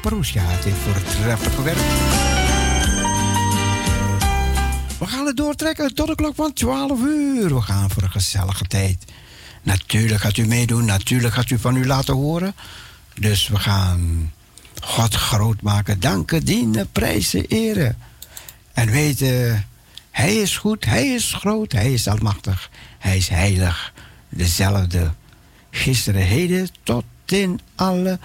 Parousia. Is voortreffelijk werk. We gaan het doortrekken tot de klok van 12 uur. We gaan voor een gezellige tijd. Natuurlijk gaat u meedoen, natuurlijk gaat u van u laten horen. Dus we gaan God groot maken, danken, dienen, prijzen, eren. En weten, Hij is goed, Hij is groot, Hij is almachtig, Hij is heilig. Dezelfde gisteren, heden, tot in alle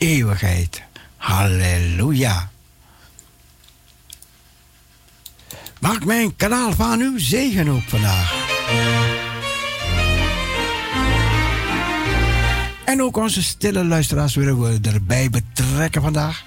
eeuwigheid. Halleluja. Maak mijn kanaal van uw zegen ook vandaag. En ook onze stille luisteraars willen we erbij betrekken vandaag.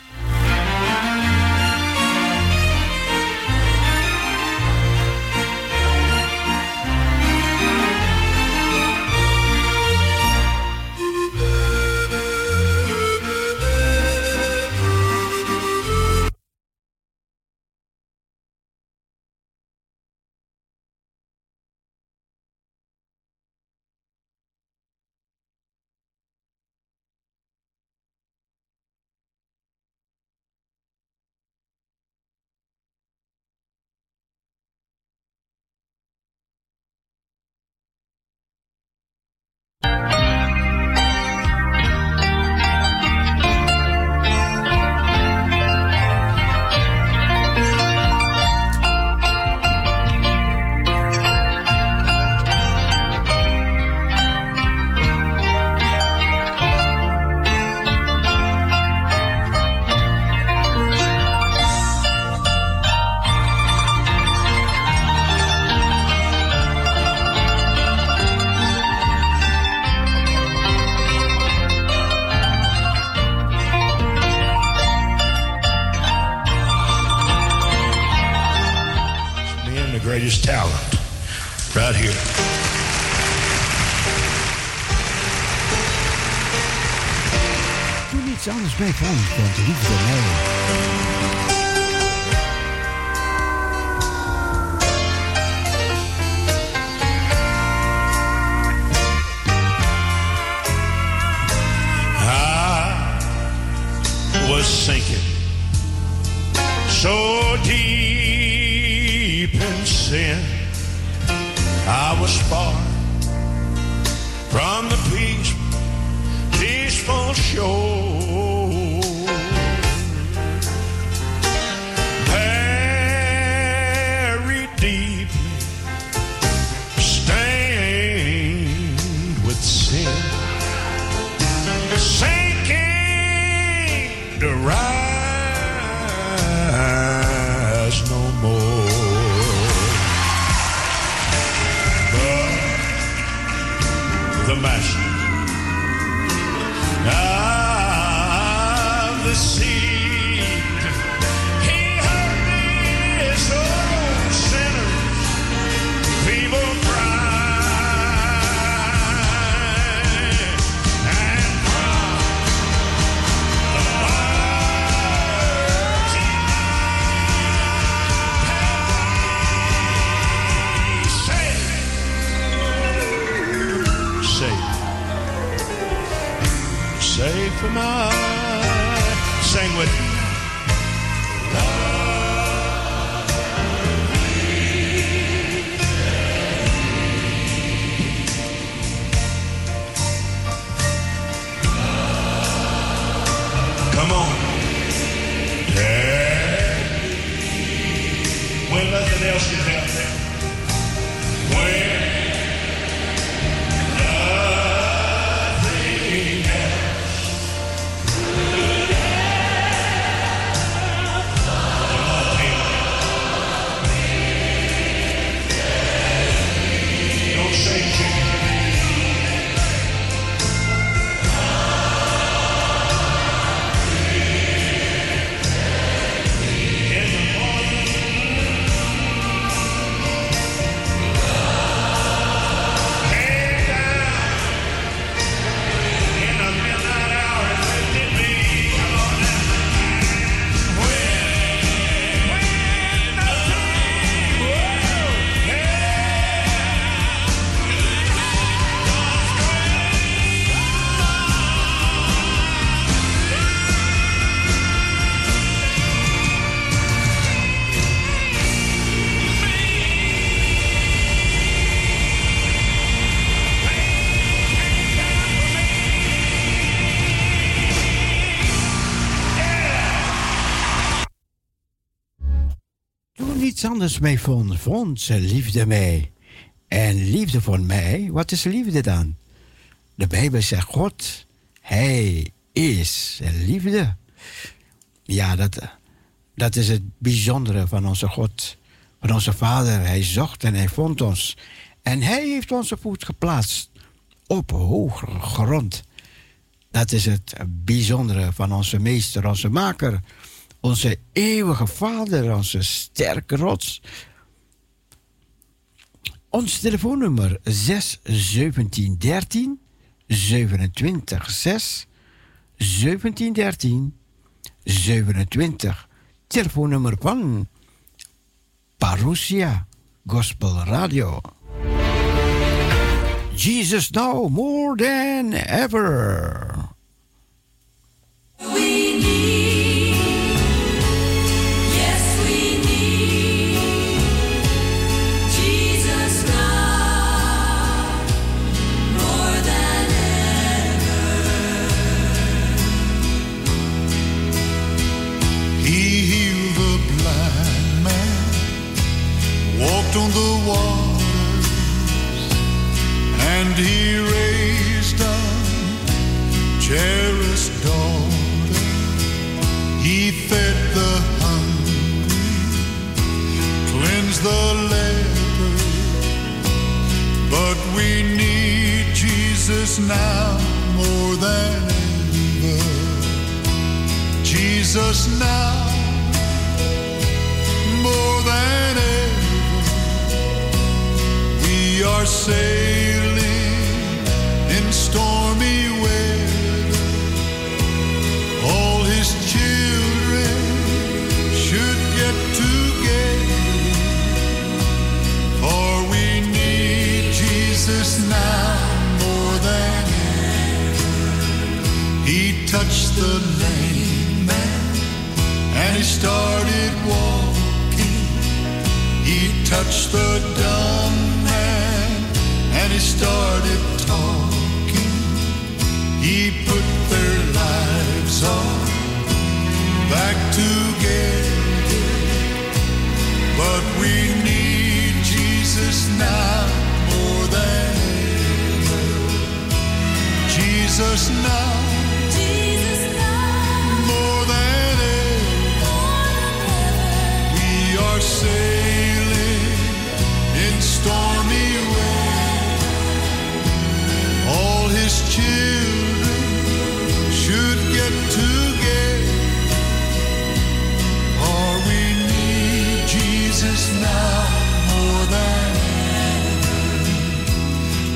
in sin. I was far from the peace, peaceful shore. Anders mee vond, vond ze liefde mee. En liefde voor mij, wat is liefde dan? De Bijbel zegt God, Hij is liefde. Ja, dat, dat is het bijzondere van onze God, van onze Vader. Hij zocht en hij vond ons. En hij heeft onze voet geplaatst op hogere grond. Dat is het bijzondere van onze meester, onze maker, onze eeuwige vader, onze sterke rots. Ons telefoonnummer 6 17 13 27 6 17 13 27. Telefoonnummer van Parousia Gospel Radio. Jesus now more than ever. Walked on the waters, and he raised up Jairus' daughter. He fed the hungry, cleansed the leper. But we need Jesus now more than ever. Jesus now more than ever. Sailing in stormy. All his children should get together. For we need Jesus now more than ever. He touched the lame man and he started walking. He touched the dumb he started talking. He put their lives on back together. But we need Jesus now more than ever. Jesus now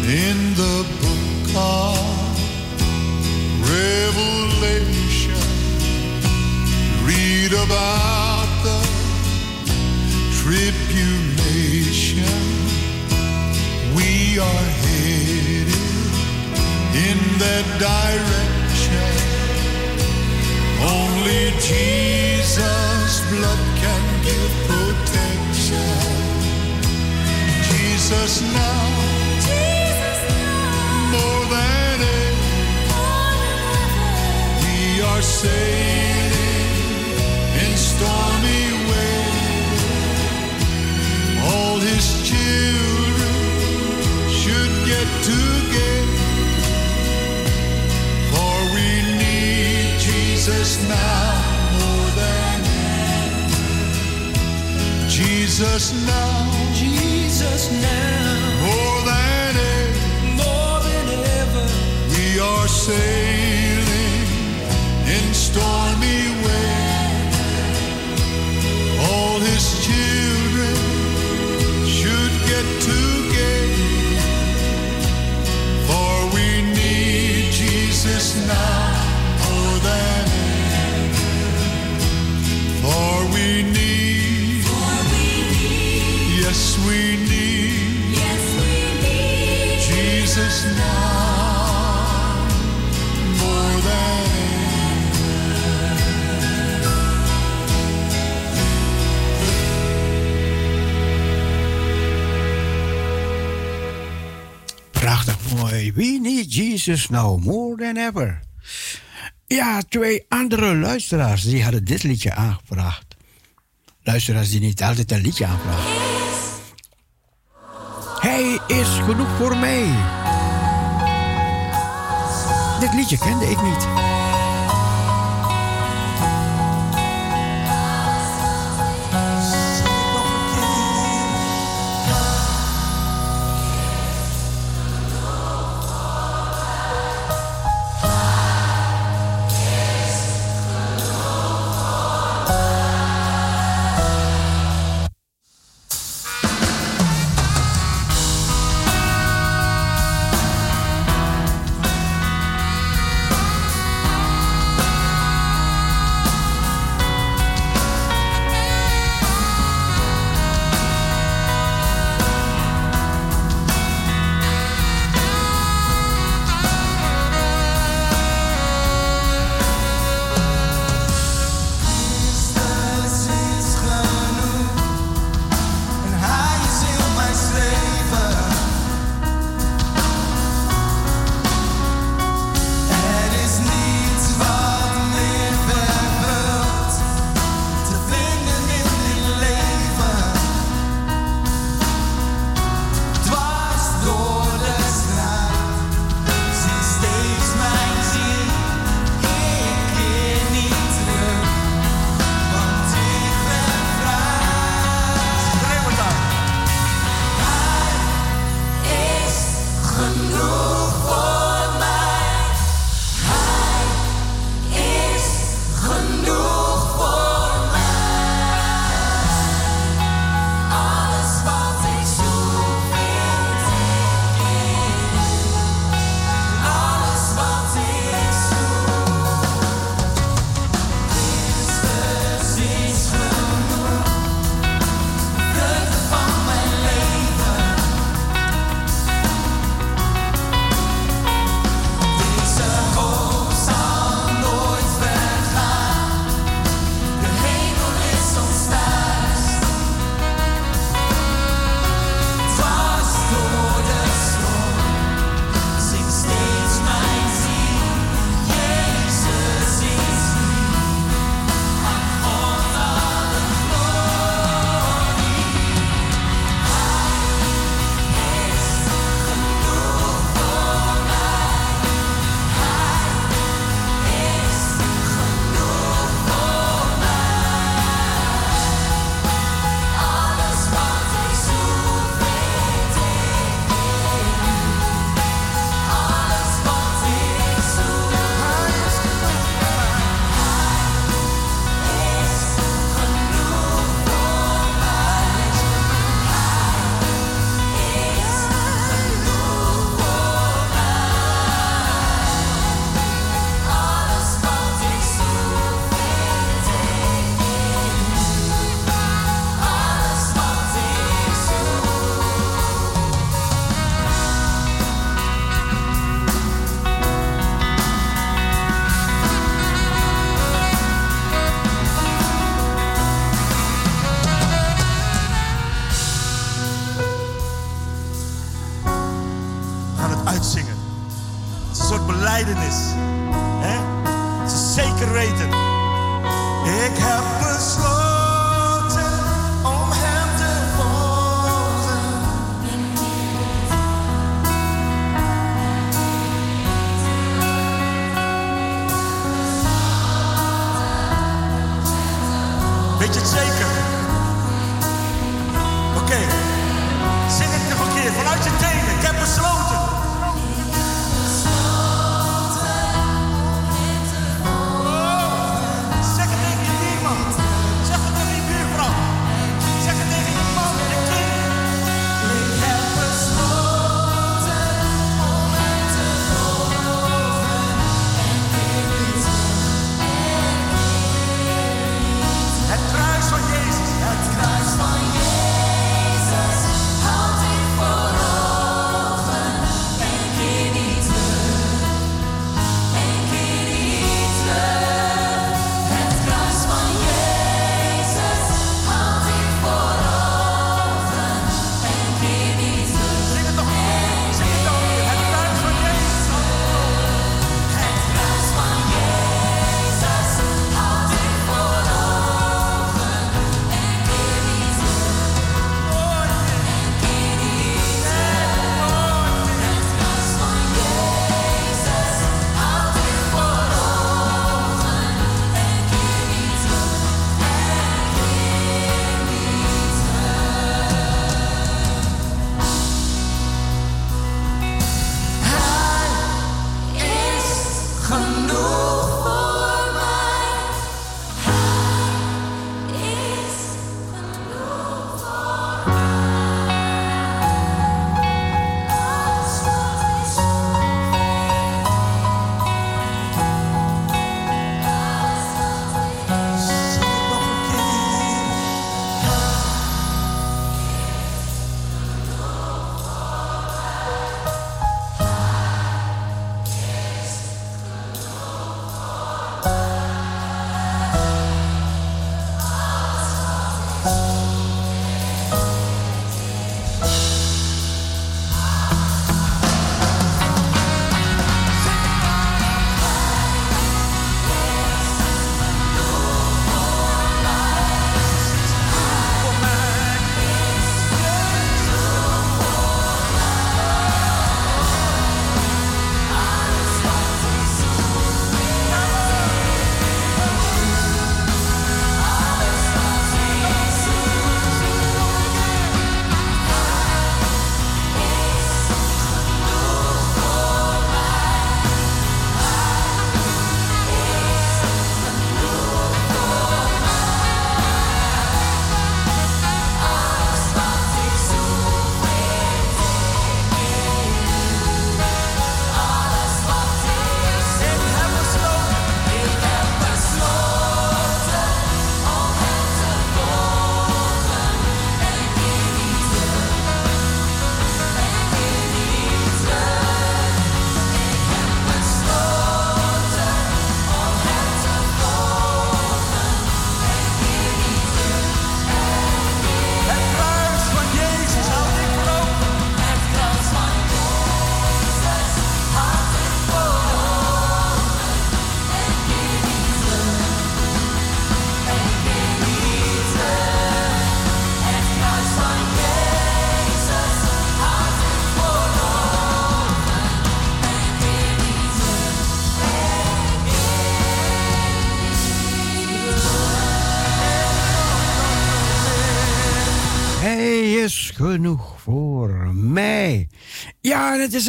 In the book of Revelation, read about the tribulation. We are headed in that direction. Only Jesus' blood can give Jesus now, Jesus now more than ever. more than ever We are sailing in stormy weather. All his children should get together. For we need Jesus now more than ever. Jesus now, Jesus now, more than ever. more than ever. We are sailing in stormy weather. All his children should get together. For we need Jesus now more than ever. We need, for we need yes, we Jesus Now More Than Ever. Ja, twee andere luisteraars die hadden dit liedje aangevraagd. Luisteraars die niet altijd een liedje aanvragen. Hij is genoeg voor mij. Dit liedje kende ik niet.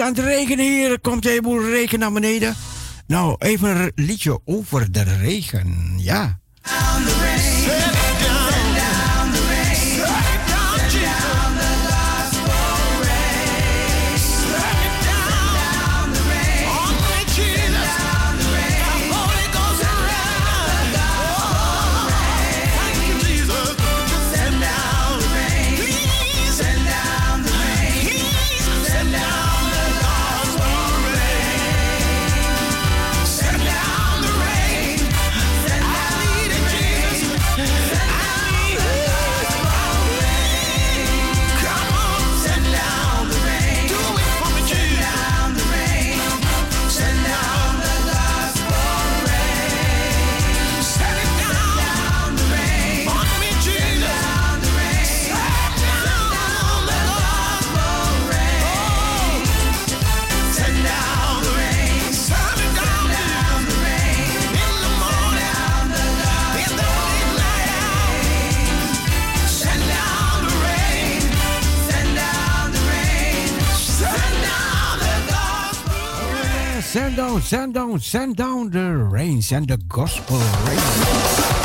aan het regenen hier. Komt een heleboel regen naar beneden. Nou, even een liedje over de regen. Ja. Send down, send down, send down the rain, send the gospel rain.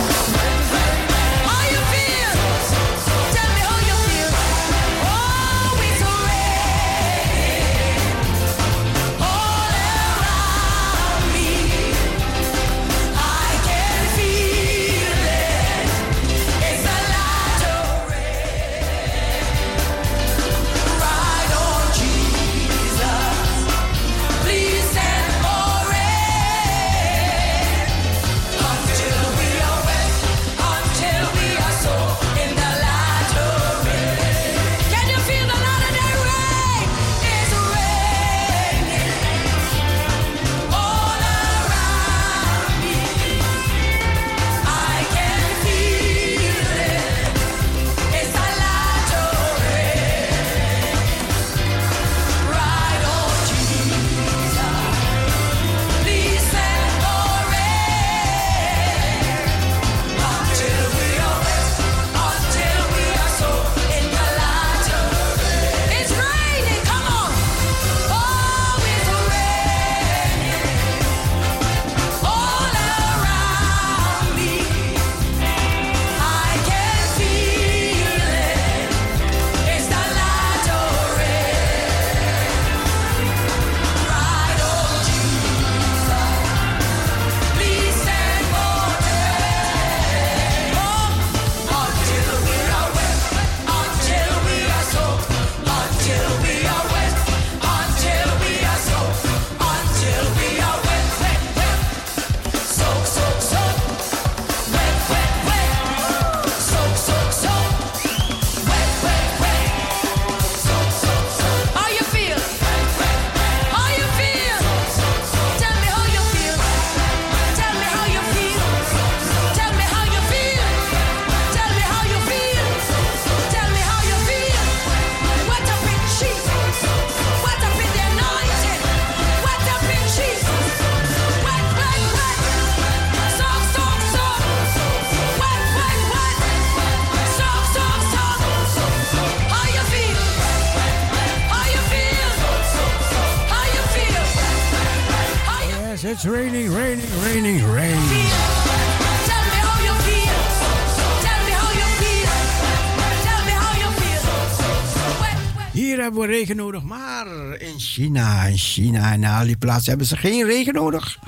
en China en al die plaatsen hebben ze geen regen nodig.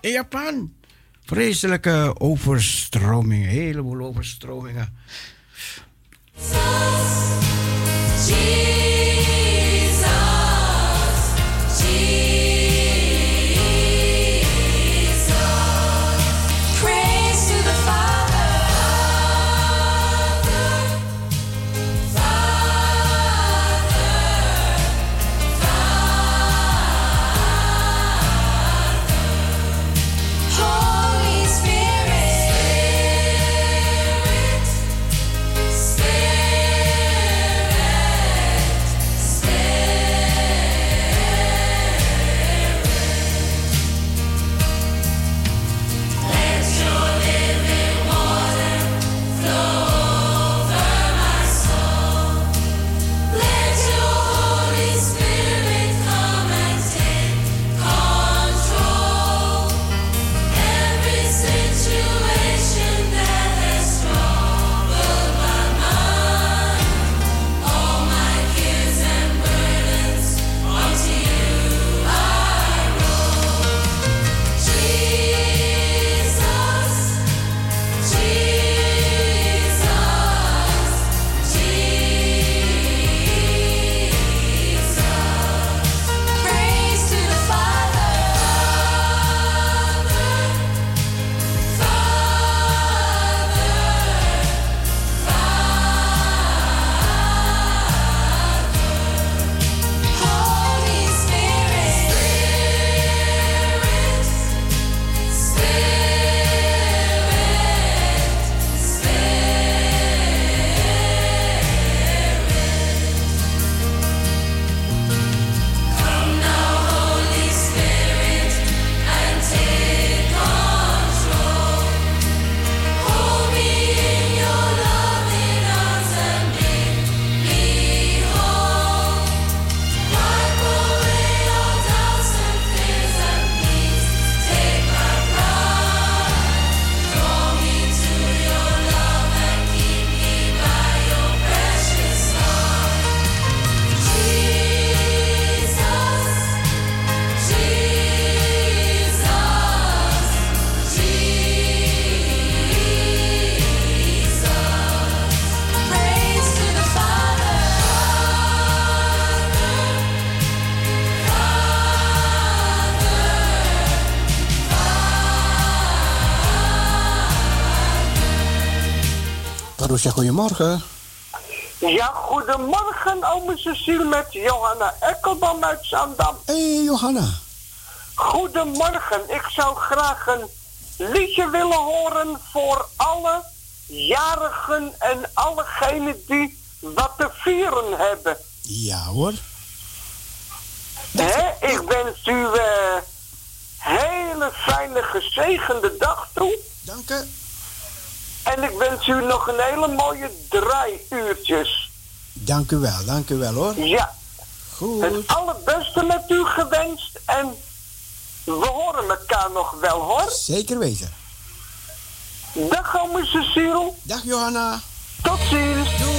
In Japan. Vreselijke overstromingen, heleboel overstromingen. Roesje, goedemorgen. Ja, goedemorgen, ome Cecile met Johanna Ekkelbam uit Zandam. Hé, hey, Johanna. Goedemorgen, ik zou graag een liedje willen horen voor alle jarigen en allegenen die wat te vieren hebben. Ja hoor. Hè? Ik wens u eh hele fijne, gezegende dag toe. Dank u. En ik wens u nog een hele mooie draaiuurtjes. Dank u wel, dank u wel hoor. Ja, Goed. het allerbeste met u gewenst. En we horen elkaar nog wel hoor. Zeker weten. Dag ome Cecile. Dag Johanna. Tot ziens. Doei.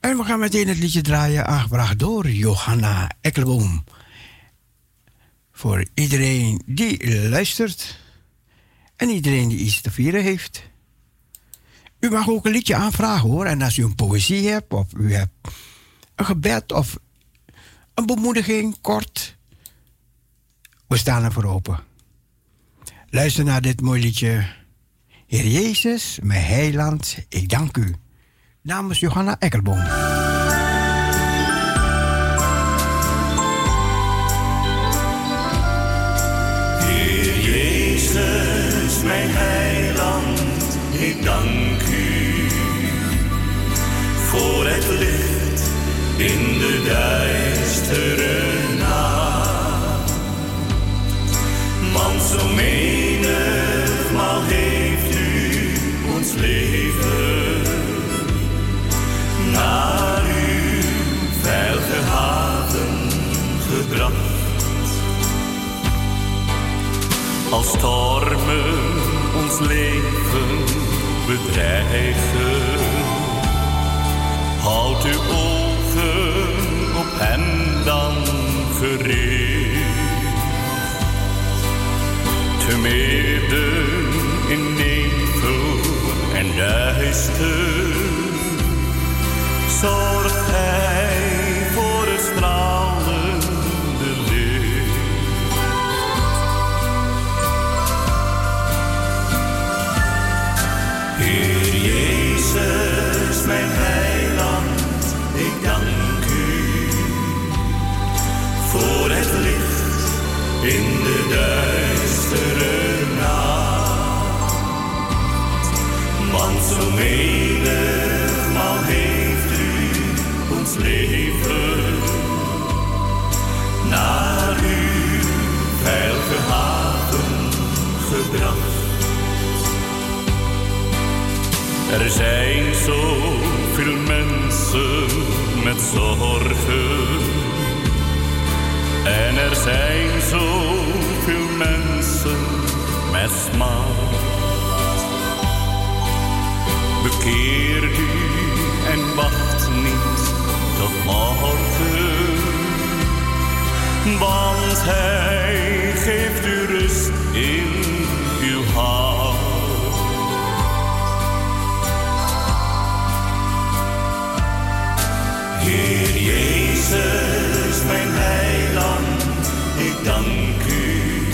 En we gaan meteen het liedje draaien, aangebracht door Johanna Ekkelboom. Voor iedereen die luistert en iedereen die iets te vieren heeft. U mag ook een liedje aanvragen hoor. En als u een poëzie hebt, of u hebt een gebed of een bemoediging, kort. We staan er voor open. Luister naar dit mooie liedje. Heer Jezus, mijn heiland, ik dank u. Namens Johanna Ekkelboom. Heer Jezus, mijn heiland, ik dank u voor het licht in de duistere nacht. Want zo menigmaal Als stormen ons leven bedreigen, houd uw ogen op hem dan gericht. Te midden in nevel en duister, zorgt hij in de duistere nacht. zo menigmaal heeft u ons leven naar uw veilige haven gebracht. Er zijn zoveel mensen met zorgen. En er zijn zoveel mensen met smaad. Bekeer u en wacht niet tot morgen. Want hij geeft u rust in uw hart. Heer Jezus, mijn heiland, dank u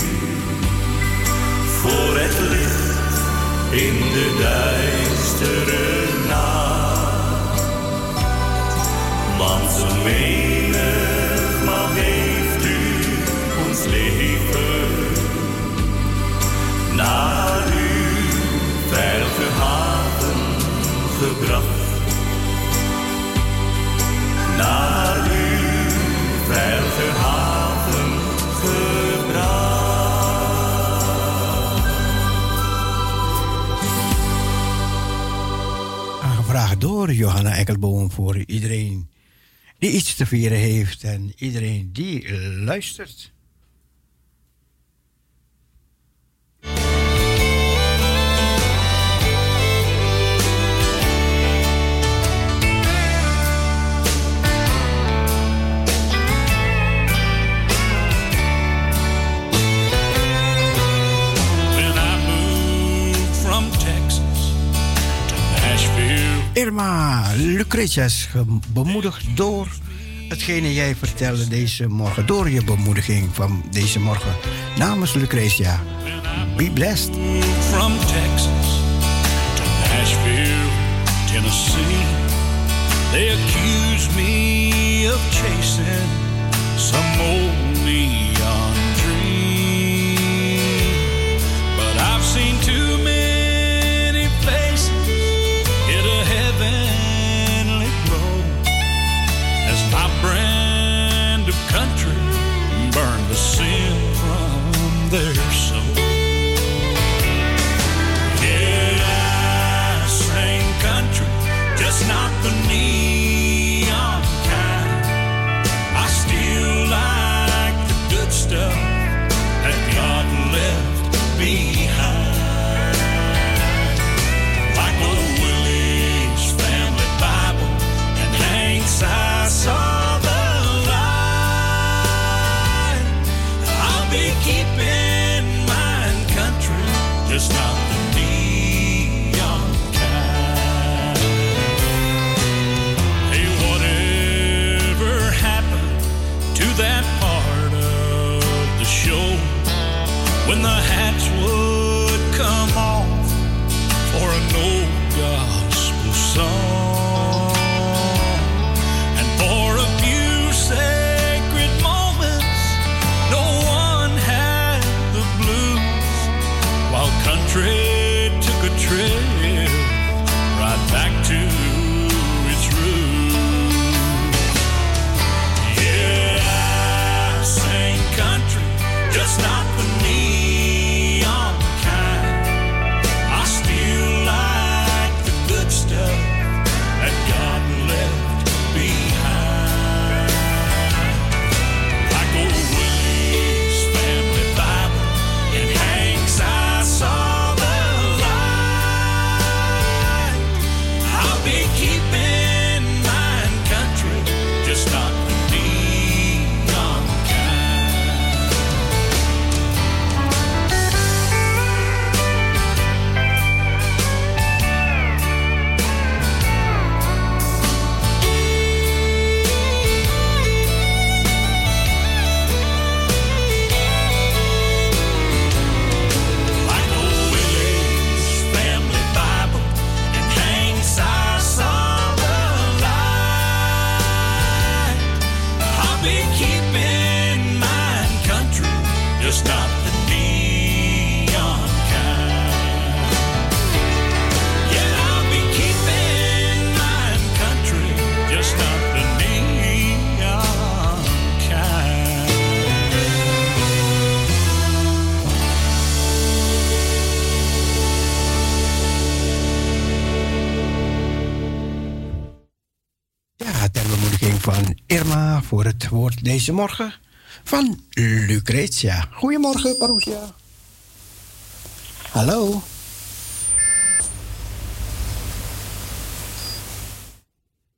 voor het licht in de duistere nacht. Want zo menigmaal heeft u ons leven naar uw veilige haven gebracht naar door Johanna Ekkelboom voor iedereen die iets te vieren heeft en iedereen die luistert. Irma Lucretius, ge- bemoedigd door hetgene jij vertelde deze morgen, door je bemoediging van deze morgen. Namens Lucretia, be blessed. from Texas to Nashville, Tennessee. They accuse me of chasing some old neon dream. But I've seen too many country burned the sin from their soul. Yeah, I sing country, just not the neon woord deze morgen van Lucretia. Goedemorgen, Parousia. Hallo.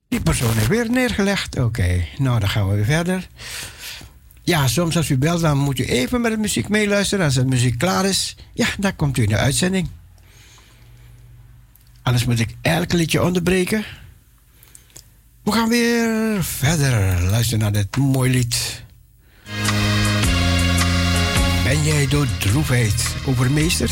Die persoon heeft weer neergelegd. Oké, nou dan gaan we weer verder. Ja, soms als u belt, dan moet u even met de muziek meeluisteren. Als de muziek klaar is, ja, dan komt u in de uitzending. Anders moet ik elk liedje onderbreken. We gaan weer verder luisteren naar dit mooi lied. Ben jij door droefheid overmeesterd?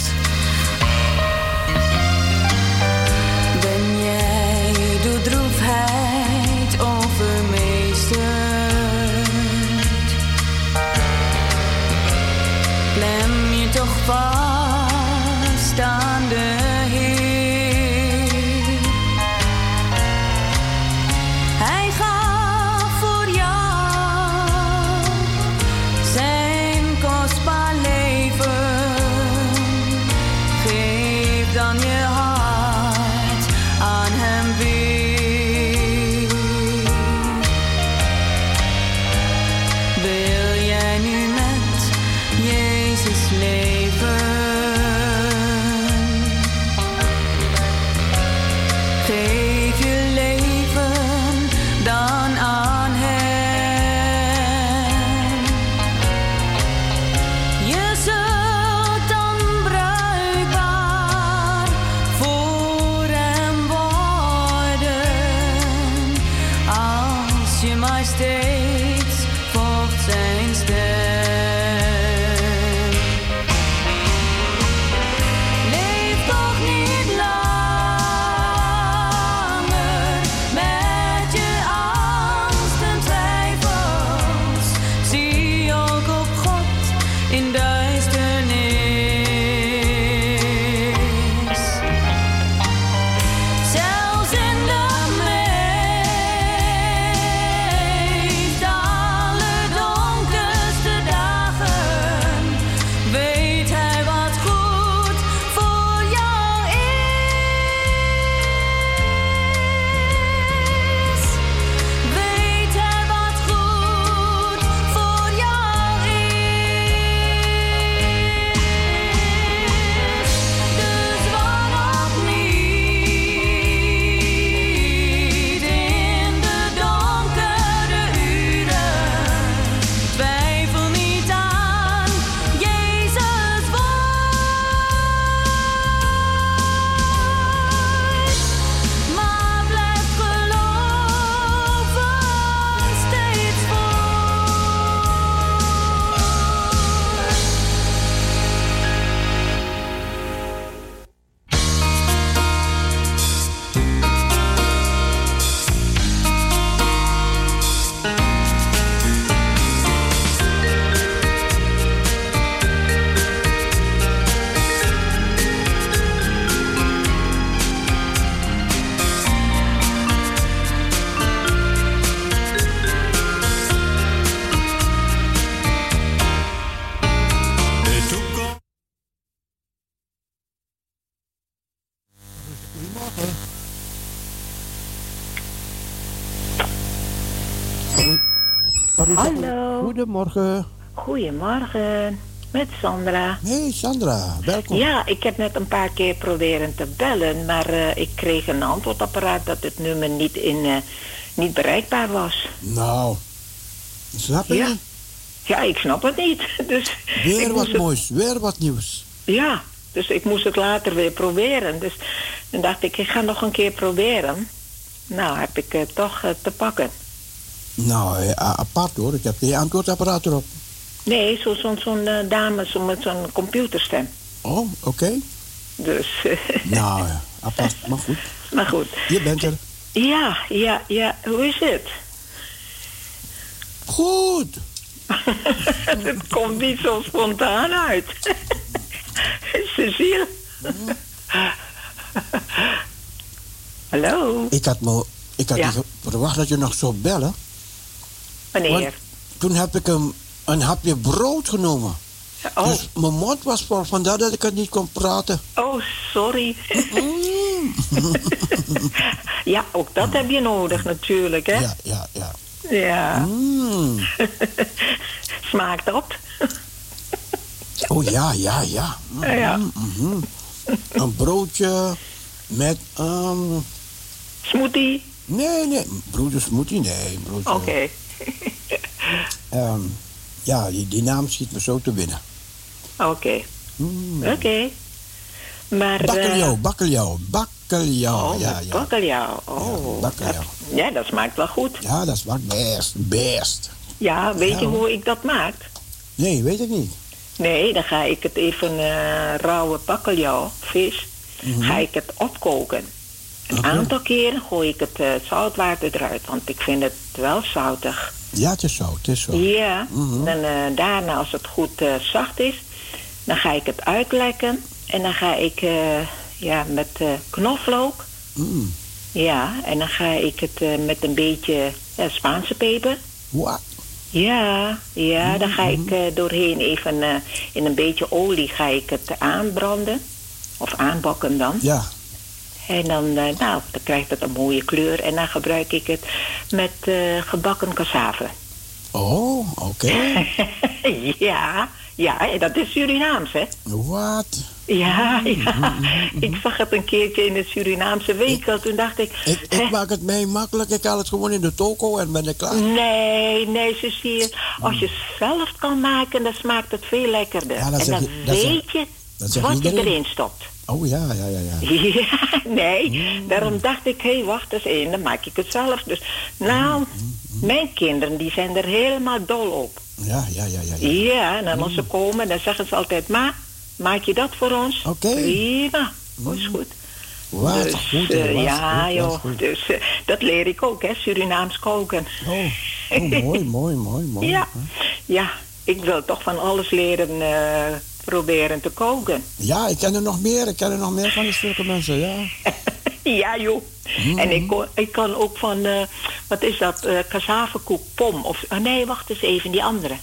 Goedemorgen. Goedemorgen, met Sandra. Hey Sandra, welkom. Ja, ik heb net een paar keer proberen te bellen, maar eh, ik kreeg een antwoordapparaat dat het nummer niet, in, eh, niet bereikbaar was. Nou, snap je? Ja. Ja, ik snap het niet. Dus Weer wat het- moois, weer wat nieuws. Ja, dus ik moest het later weer proberen. Dus dan dacht ik, ik ga nog een keer proberen. Nou, heb ik het toch eh, te pakken. Nou, eh, apart hoor, ik heb geen antwoordapparaat erop. Nee, zo'n zo, zo'n eh, dame zo met zo'n computerstem. Oh, oké. Dus, Nou, ja, apart, maar goed. maar goed. Je bent er. Ja, ja, ja. Hoe is het? Goed. het komt niet zo spontaan uit. Cecile. Hallo. Ik had, me, ik had Ja. niet verwacht dat je nog zou bellen. Wanneer? Want toen heb ik hem een hapje brood genomen. Oh. Dus mijn mond was vol, vandaar dat ik het niet kon praten. Oh, sorry. ja, ook dat heb je nodig natuurlijk, hè? Ja, ja, ja. Ja. Mm. Smaakt op. Oh ja, ja, ja. Mhm, Ja. Een broodje met... ehm Smoothie. nee, nee. Broodje smoothie, nee. Broodje, Oké. ehm, ja, die, die naam schiet me zo te binnen. Oké. Oké. Maar... eh, Bakkeljauw, bakkeljauw, bakkeljauw. Oh, ja, ja. bakkeljauw. Oh. bakkeljauw. Ja, dat smaakt wel goed. Ja, dat smaakt best, best. Ja, weet Ja, je hoor. hoe ik dat maak? Nee, weet ik niet. Nee, dan ga ik het even eh rauwe bakkeljauw, vis, Mhm. ga ik het opkoken. Een aantal keren gooi ik het eh, zoutwater eruit, want ik vind het wel zoutig. Ja, het is zo, het is zo. Ja, Mhm. dan, eh, daarna als het goed eh, zacht is, dan ga ik het uitlekken en dan ga ik ja, met knoflook, Mm. ja, en dan ga ik het met een beetje Spaanse peper. Wat? Ja, ja, dan ga ik eh, doorheen even in een beetje olie ga ik het aanbranden. Of aanbakken dan. Ja. En dan, eh, nou, dan krijgt het een mooie kleur. En dan gebruik ik het met eh, gebakken cassave. Oh, oké. ja, ja, en dat is Surinaams, hè? Wat? Ja, ja. Mhm, Ik zag het een keertje in de Surinaamse winkel. Toen dacht ik... Ik, ik maak het mij makkelijk. Ik haal het gewoon in de toko en ben ik klaar. Nee, nee, Cecile. Als je zelf kan maken, dan smaakt het veel lekkerder. Ja, dat en dan je- dat zeg- weet je wat je erin stopt. Oh ja, ja, ja, ja. Ja, nee. Mm. Daarom dacht ik, hé, wacht eens even, dan maak ik het zelf. Dus, nou, Mm, mijn kinderen, die zijn er helemaal dol op. Ja, ja, ja, ja. ja. Ja, en dan als ze komen, dan zeggen ze altijd, ma, maak je dat voor ons? Mm. Oké. Mm. Prima, dat is goed. Wat dus, goed, eh, ja, goed, joh. goed. Dus eh, dat leer ik ook, hè, Surinaams koken. Oh, oh mooi, mooi, mooi, mooi. Ja, ja, ik wil toch van alles leren eh, proberen te koken. Ja, ik ken er nog meer. Ik ken er nog meer van die stukken mensen, ja. Ja, joh. Mm. En ik, ik kan ook van, eh, wat is dat, cassavekoek, pom. Of, oh nee, wacht eens even, die andere.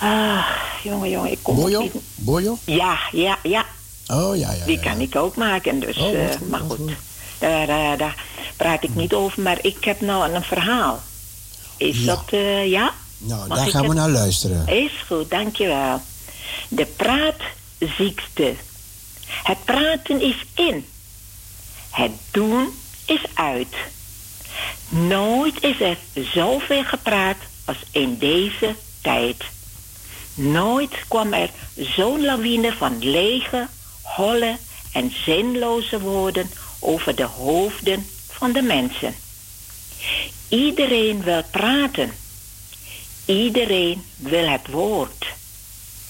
Ah, jongen, jongen, ik kom Bojo? niet- Bojo? Ja, ja, ja. Oh, ja, ja. Die ja, kan ik ook maken, dus, Oh, eh, goed, maar goed. goed. Daar, praat ik niet over, maar ik heb nou een verhaal. Is Ja. dat, eh, ja? Nou, Mag daar gaan we naar luisteren. Is goed, dankjewel. De praatziekte. Het praten is in. Het doen is uit. Nooit is er zoveel gepraat als in deze tijd. Nooit kwam er zo'n lawine van lege, holle en zinloze woorden over de hoofden van de mensen. Iedereen wil praten. Iedereen wil het woord.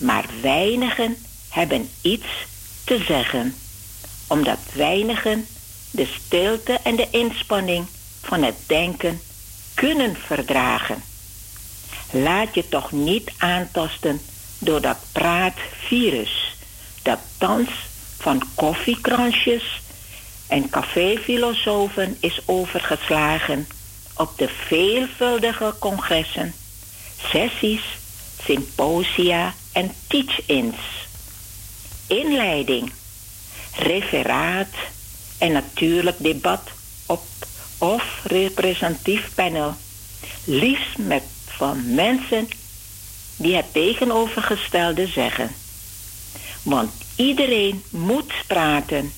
Maar weinigen hebben iets te zeggen, omdat weinigen de stilte en de inspanning van het denken kunnen verdragen. Laat je toch niet aantasten door dat praatvirus, dat thans van koffiekransjes en caféfilosofen is overgeslagen op de veelvuldige congressen, sessies, symposia en teach-ins. Inleiding, referaat en natuurlijk debat op of representatief panel. Liefst met van mensen die het tegenovergestelde zeggen. Want iedereen moet praten,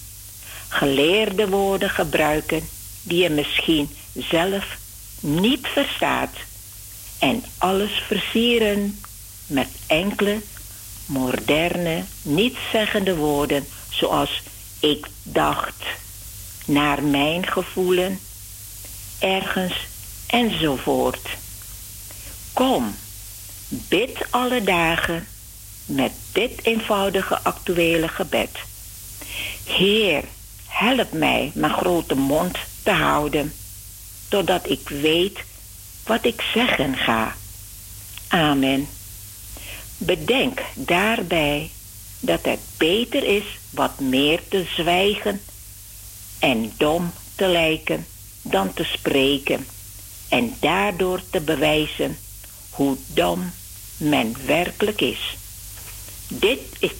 geleerde woorden gebruiken die je misschien zelf niet verstaat en alles versieren met enkele moderne, nietszeggende woorden zoals ik dacht, naar mijn gevoelen, ergens enzovoort. Kom, bid alle dagen met dit eenvoudige actuele gebed. Heer, help mij mijn grote mond te houden, totdat ik weet wat ik zeggen ga. Amen. Bedenk daarbij dat het beter is wat meer te zwijgen en dom te lijken dan te spreken en daardoor te bewijzen hoe dom men werkelijk is. Dit is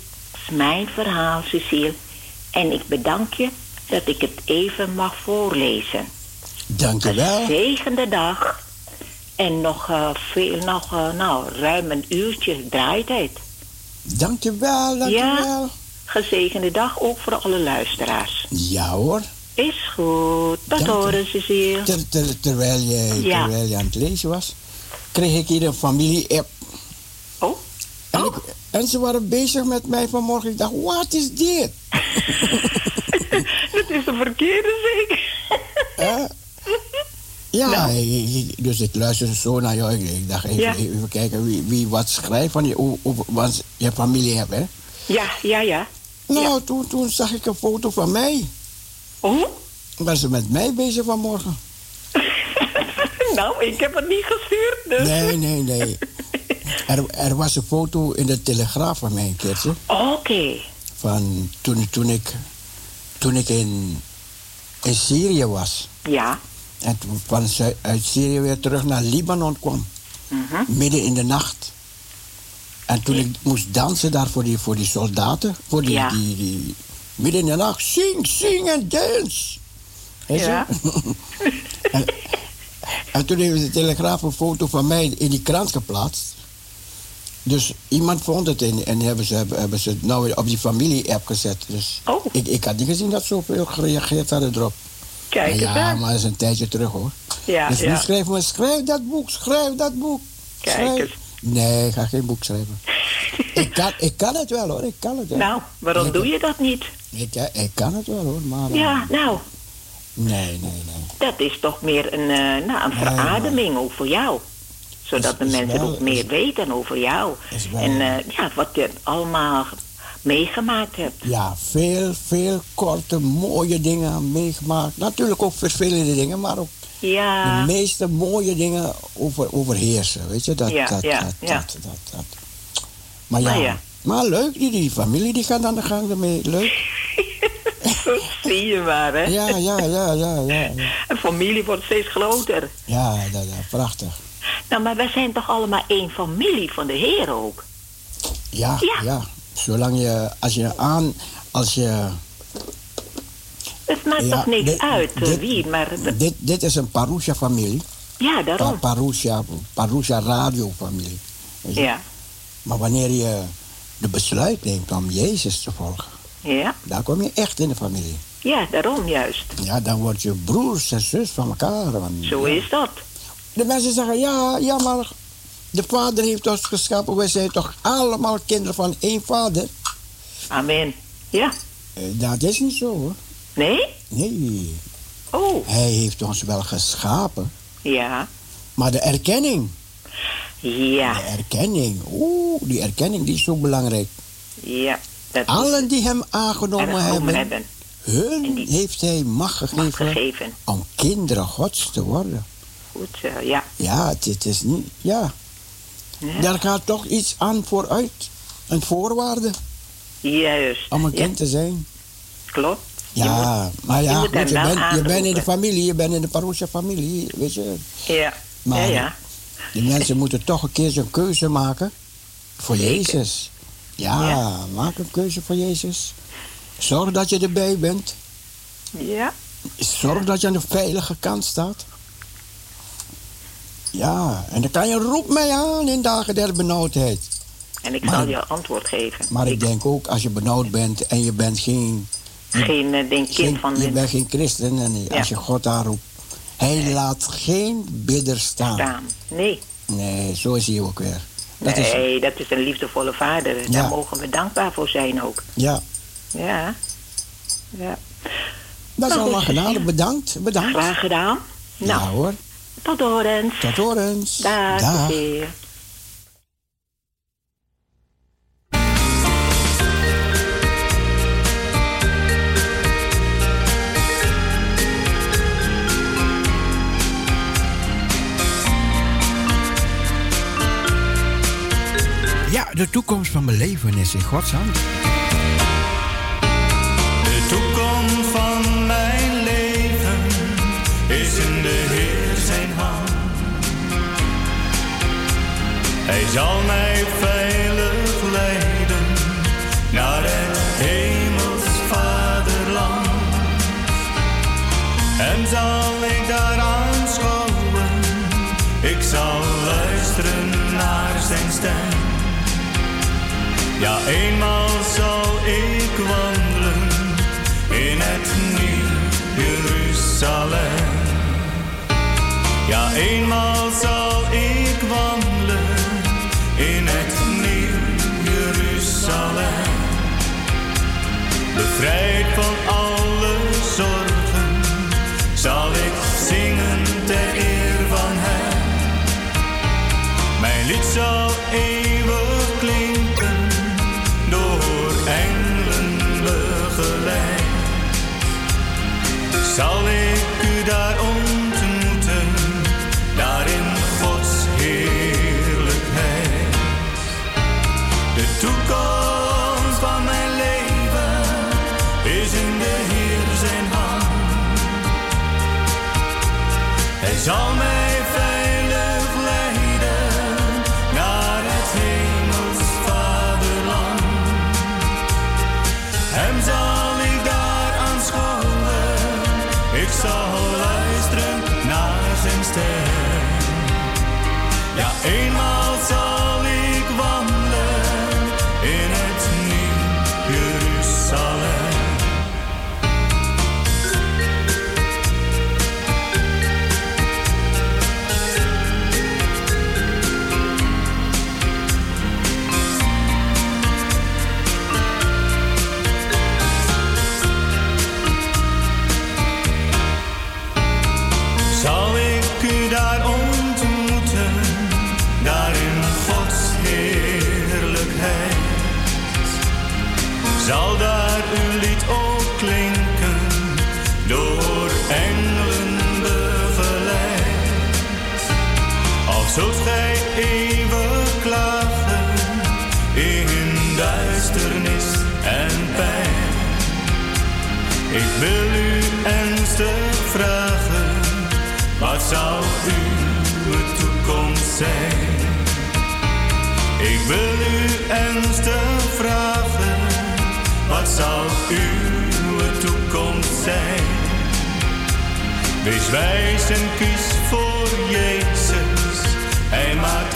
mijn verhaal, Cecile, en ik bedank je dat ik het even mag voorlezen. Dank je wel. Een zegende dag En nog eh, veel, nog, eh, nou, ruim een uurtje draaitijd. Dankjewel, dankjewel. Ja, gezegende dag ook voor alle luisteraars. Ja hoor. Is goed. Tot horen, Cecile. Ter- ter- terwijl, je, Ja. terwijl je aan het lezen was, kreeg ik hier een familie-app. Oh? En, ik- en ze waren bezig met mij vanmorgen. Ik dacht, wat is dit? Dat is de verkeerde zeker. Ja, ik- dus ik luisterde zo naar jou. Ik, dacht even, Ja. even kijken wie, wie wat schrijft van je, wat je familie hebt. Hè? Ja, ja, ja. Nou, toen, toen zag ik een foto van mij. Oh? Was ze met mij bezig vanmorgen? nou, ik heb het niet gestuurd, dus. Nee, nee, nee. Er, er was een foto in de Telegraaf van mij een keertje. Oké. Van toen, toen, ik, toen ik in, in Syrië was. Ja. En toen van Zu- uit Syrië weer terug naar Libanon kwam. Mhm. Midden in de nacht. En toen ik moest dansen daar voor die, voor die soldaten. Voor die, Ja. die, die, midden in de nacht. Zing, zing en dance. Ja. en, en toen heeft de Telegraaf een foto van mij in die krant geplaatst. Dus iemand vond het en, en hebben ze, hebben, ze het nou weer op die familie-app gezet. Dus Oh. ik, ik had niet gezien dat zoveel gereageerd hadden erop. Kijk eens ja, aan. maar dat is een tijdje terug hoor. Ja, dus nu ja. schrijven we, schrijf dat boek, schrijf dat boek. Kijk schrijf. eens. Nee, ik ga geen boek schrijven. ik, kan, ik kan het wel hoor, ik kan het wel. Nou, waarom Ik- doe je dat niet? Ik, ik kan het wel hoor, maar... Ja, nou, Nee, nee, nee. dat is toch meer een, eh, nou, een verademing ook voor jou. Zodat Is- de mensen wel- ook meer weten over jou. Is wel- En eh, ja, wat je allemaal meegemaakt hebt. Ja, veel, veel korte, mooie dingen meegemaakt. Natuurlijk ook vervelende dingen, maar ook Ja, de meeste mooie dingen over, overheersen. Weet je, dat, Ja, dat, ja, dat, ja. dat, dat, dat. Maar ja, Maar leuk, die, die familie die gaat aan de gang ermee. Leuk. zie je maar, hè? Ja, ja, ja, ja, ja. Een familie wordt steeds groter. ja, ja, ja, prachtig. Nou, maar wij zijn toch allemaal één familie van de Heer ook? Ja, Ja. ja. Zolang je, als je aan, als je... Het maakt Ja, toch niks dit- uit eh, dit- wie, maar... Dit, dit is een Parousia-familie. Ja, daarom. Parousia, Parousia radio-familie. Ja, Maar wanneer je de besluit neemt om Jezus te volgen, ja, dan kom je echt in de familie. ja, daarom juist. Ja, dan word je broers en zus van elkaar. Zo ja. is dat. De mensen zeggen, ja, ja, maar de vader heeft ons geschapen. Wij zijn toch allemaal kinderen van één vader? Amen. Ja. Eh, dat is niet zo, hoor. Nee? Nee. Oh, Hij heeft ons wel geschapen. ja. Maar de erkenning, Ja, de erkenning, oeh, die erkenning die is zo belangrijk. ja. Dat Allen die hem aangenomen hebben, hebben. hun heeft hij macht Mag gegeven gegeven. om kinderen gods te worden. Goed zo, ja. Ja, het, het is niet, ja. Ja. Daar gaat toch iets aan vooruit. Een voorwaarde Juist. om een Ja, kind te zijn. klopt. Ja, maar ja, goed, je, bent, je bent in de familie, je bent in de Parousia familie, weet je. Ja, Maar- ja, ja. Die mensen moeten toch een keer zo'n keuze maken voor Zeker. Jezus. Ja, Ja. maak een keuze voor Jezus. Zorg dat je erbij bent. Ja, Zorg dat je aan de veilige kant staat. Ja, en dan kan je roep mij aan in dagen der benauwdheid. en ik Maar- zal je antwoord geven. Maar ik denk ook, als je benauwd bent en je bent geen, Geen eh, denk kind geen van je bent geen christen en Ja. als je God aanroept, hij laat geen bidder staan. staan. Nee, Nee, zo is hij ook weer. Dat is, nee, dat is een liefdevolle vader. Ja. Daar mogen we dankbaar voor zijn ook. ja, Ja. Ja. dat is Nou, allemaal gedaan. Bedankt, bedankt. Graag gedaan. Nou, Ja hoor, tot horens. tot horens. Dag. Dag. oké. Ja, de toekomst van mijn leven is in Gods hand. Hij zal mij veilig leiden naar het hemels vaderland. En zal ik daar aanschouwen, ik zal luisteren naar zijn stem. Ja, eenmaal zal ik wandelen in het nieuw Jeruzalem. Ja, eenmaal zal Bevrijd van ernstig vragen, wat zou uw toekomst zijn? Wees wijs en kies voor Jezus, Hij maakt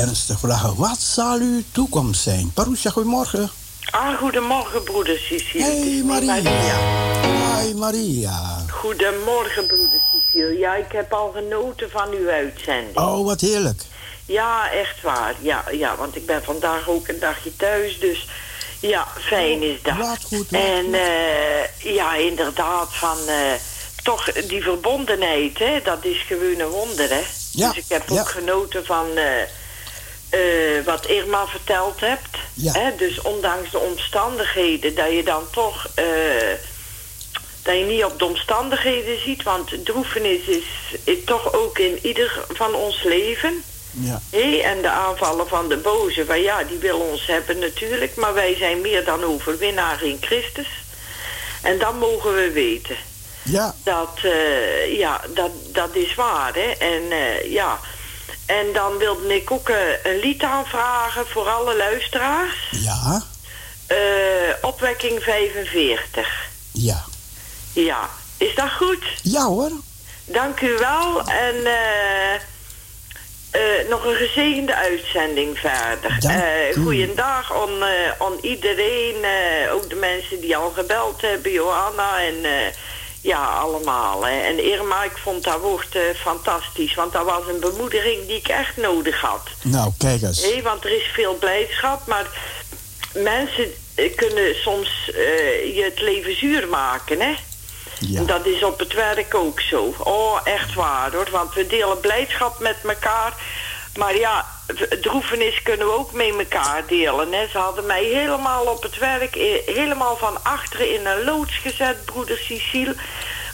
ernstig vragen, wat zal uw toekomst zijn? Parousia, goedemorgen. Ah, goedemorgen, broeder Cecile. Hey Maria. Hi Maria. Goedemorgen, broeder Cecile. Ja, ik heb al genoten van uw uitzending. Oh, wat heerlijk. Ja, echt waar. Ja, ja, want ik ben vandaag ook een dagje thuis, dus ja, fijn is dat. Wat goed, wat en eh, ja, inderdaad, van eh, toch die verbondenheid, hè, dat is gewoon een wonder, hè. Ja, Dus ik heb ja. ook genoten van eh, eh, wat Irma verteld hebt. Ja. Hè? Dus ondanks de omstandigheden, dat je dan toch... eh, dat je niet op de omstandigheden ziet, want droefenis is, is toch ook in ieder van ons leven. Ja. En de aanvallen van de boze, van ja, die willen ons hebben natuurlijk, maar wij zijn meer dan overwinnaar in Christus. En dat mogen we weten. Ja. Dat, eh, ja, dat, dat is waar, hè. En ja, en dan wilde ik ook een lied aanvragen voor alle luisteraars. Ja. Eh, opwekking 45. Ja. Ja, is dat goed? Ja hoor. Dank u wel. En eh, eh, nog een gezegende uitzending verder. Dank Eh u. goeiedag aan, aan iedereen, ook de mensen die al gebeld hebben, Johanna en ja, allemaal. Hè. En Irma, ik vond dat woord eh, fantastisch, want dat was een bemoediging die ik echt nodig had. Nou, kijk eens. Want er is veel blijdschap, maar mensen eh, kunnen soms eh, je het leven zuur maken, hè? Ja. En dat is op het werk ook zo. Oh, echt waar hoor. Want we delen blijdschap met elkaar. Maar ja, droefenis kunnen we ook met elkaar delen. Hè. Ze hadden mij helemaal op het werk, eh, helemaal van achteren in een loods gezet, broeder Cecile.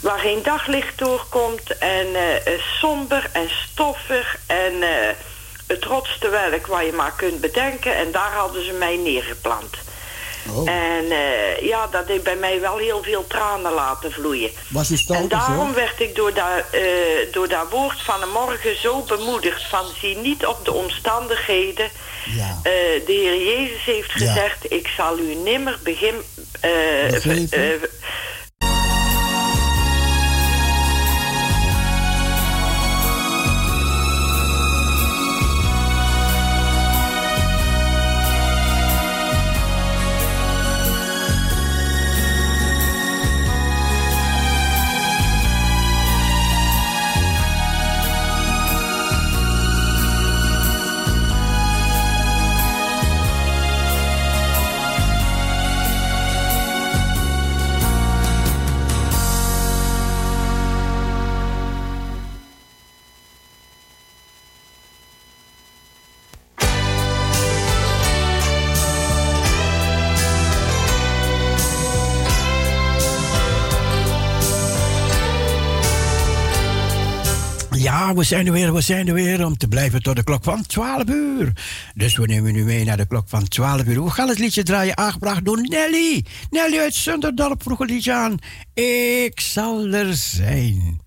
Waar geen daglicht doorkomt. En eh, eh, somber en stoffig. En het rotste werk waar je maar kunt bedenken. En daar hadden ze mij neergeplant. Oh. En eh, ja, dat heeft bij mij wel heel veel tranen laten vloeien. Was u En daarom werd ik door dat, eh, door dat woord van de morgen zo bemoedigd van zie niet op de omstandigheden. Ja. Eh, de Heer Jezus heeft Ja. gezegd, ik zal u nimmer begin... Ja, we zijn er weer, we zijn er weer om te blijven tot de klok van 12 uur. Dus we nemen u mee naar de klok van 12 uur. We gaan het liedje draaien, aangebracht door Nelly. Nelly uit Zunderdorp vroeg het liedje aan. Ik zal er zijn.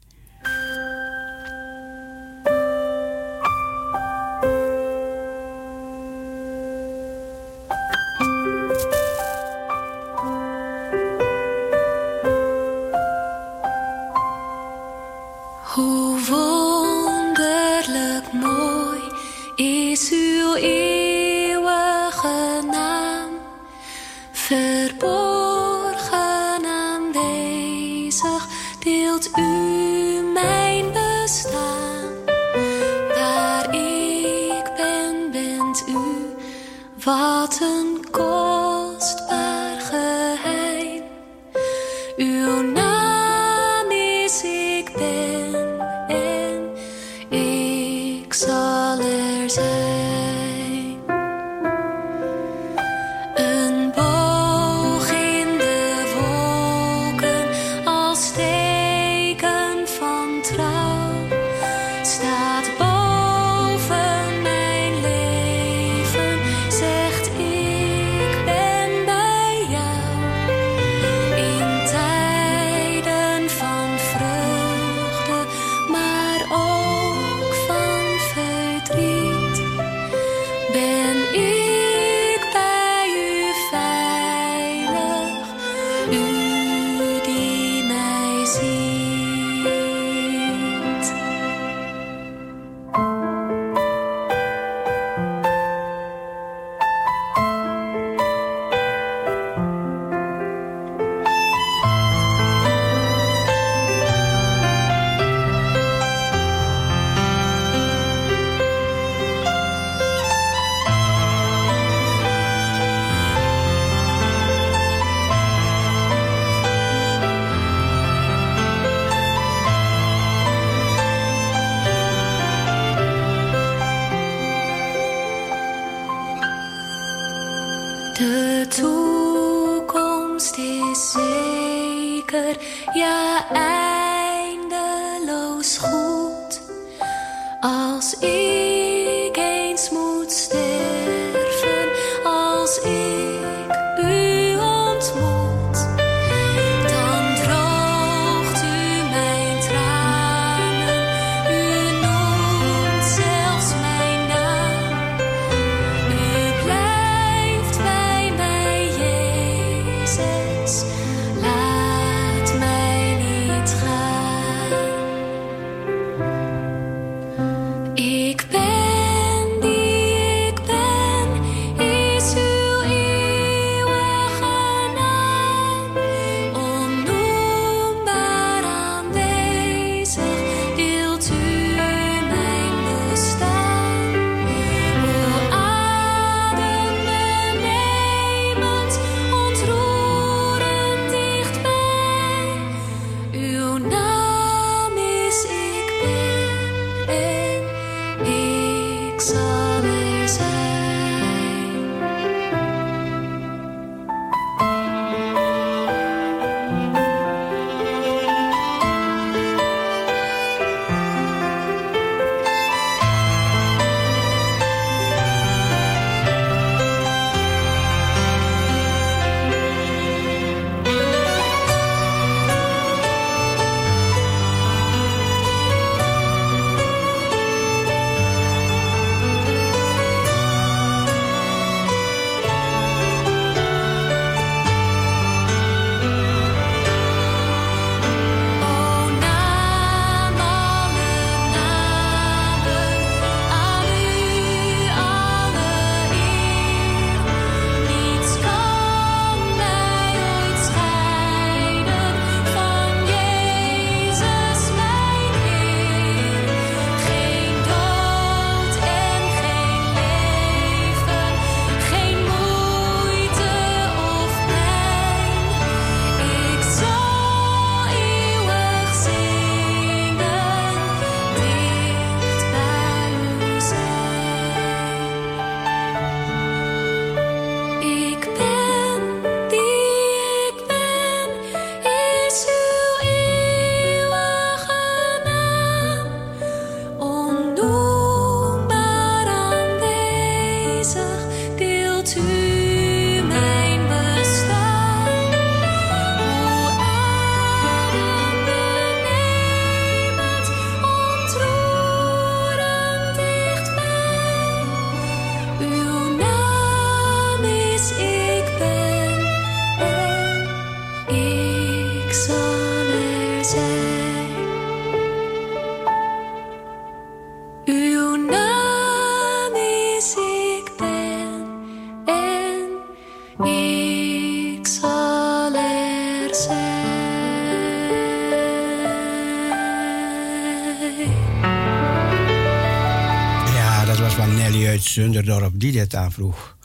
Zunderdorp die dit aanvroeg.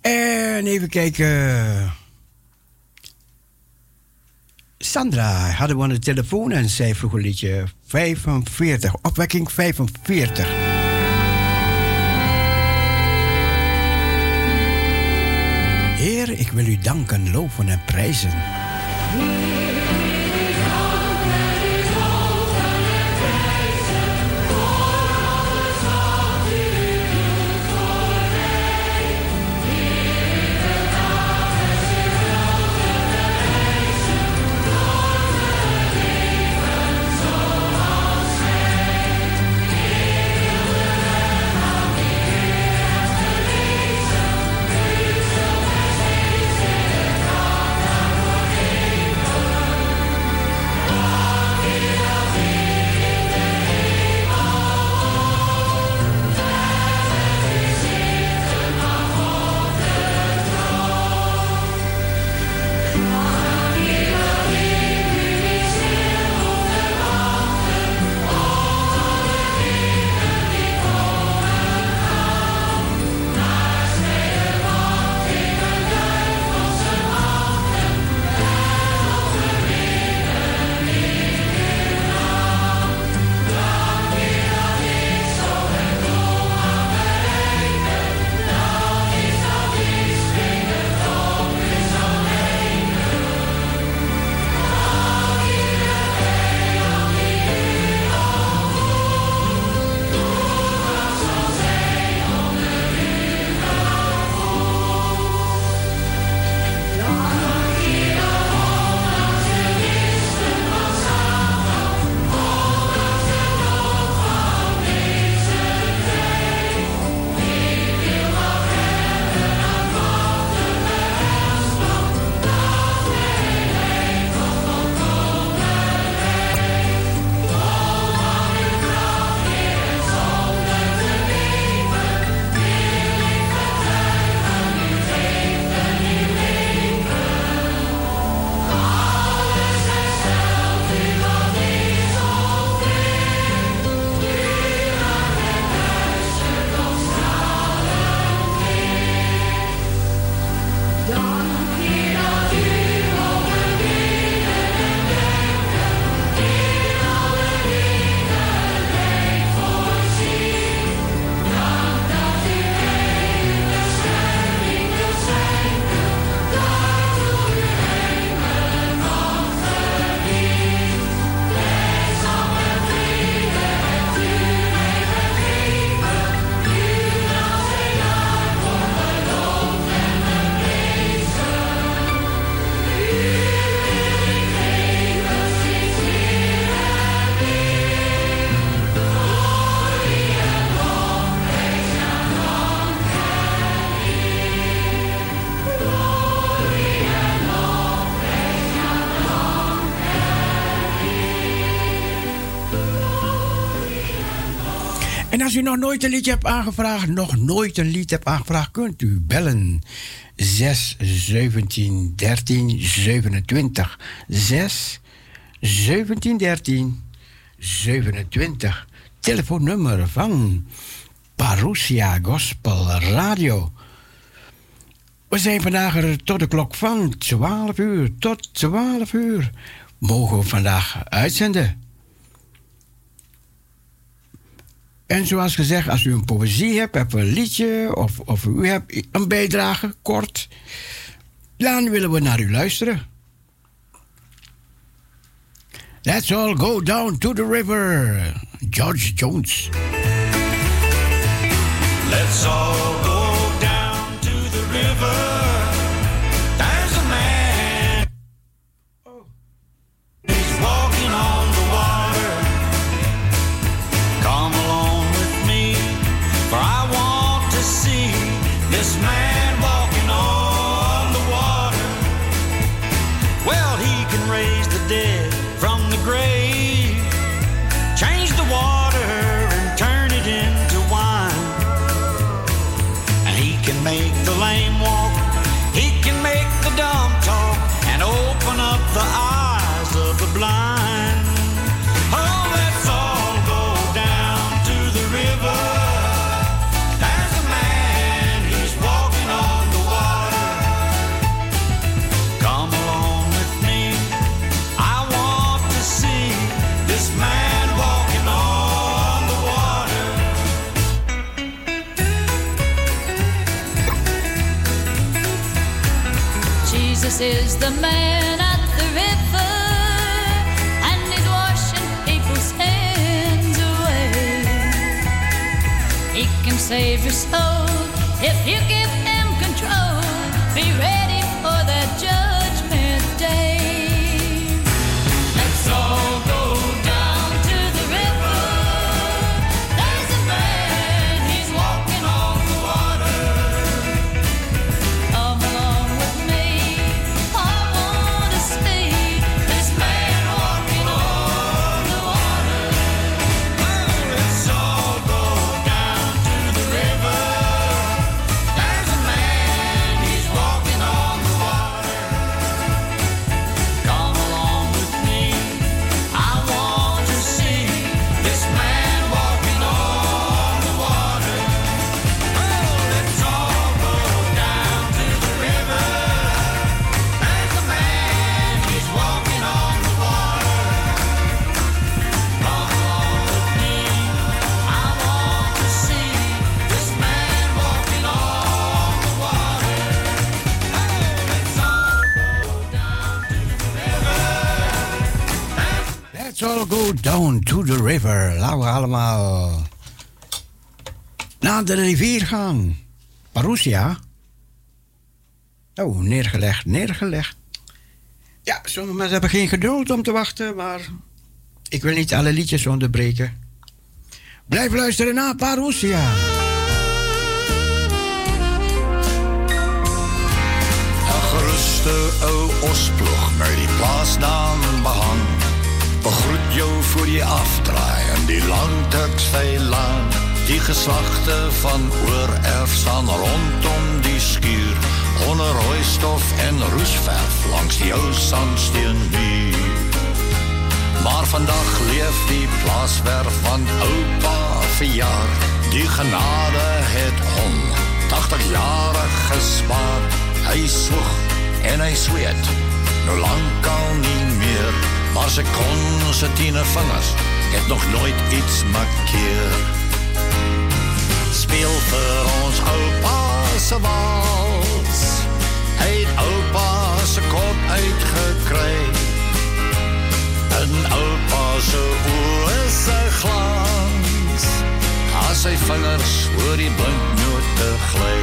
En even kijken. Sandra hadden we aan de telefoon en zij vroeg een liedje 45, opwekking 45. Heer, ik wil u danken, loven en prijzen. Als u nog nooit een liedje hebt aangevraagd, nog nooit een lied hebt aangevraagd, kunt u bellen. 6 17 13 27. 6 17 13 27. Telefoonnummer van Parousia Gospel Radio. We zijn vandaag er tot de klok van 12 uur tot 12 uur. Mogen we vandaag uitzenden. En zoals gezegd, als u een poëzie hebt, hebt een liedje of, of u hebt een bijdrage, kort, dan willen we naar u luisteren. Let's all go down to the river. George Jones. Let's all go save your soul if you give down to the river. Laten we allemaal naar de rivier gaan. Parousia. Oh, neergelegd, neergelegd. Ja, sommige mensen hebben geen geduld om te wachten, maar ik wil niet alle liedjes onderbreken. Blijf luisteren naar Parousia. Geruste ou osploeg met die plaasnaam behang. Begroet jou voor die afdraai in die langtuksveilaan. Die geslachten van oererf staan rondom die skuur. Onder rooistof en roesverf langs die ou sandsteenmuur. Maar vandag leef die plaaswerf van oupa verjaar. Die genade het hom 80 jare gespaar. Hy swoeg en hy sweet, nou lang al nie meer. Maar sy kon sy tiene vingers het nog nooit iets markeer. Speel vir ons oupa se wals. Hy het oupa se kop uitgekry. In oupa se oë se glans As sy vingers oor die blinknote gly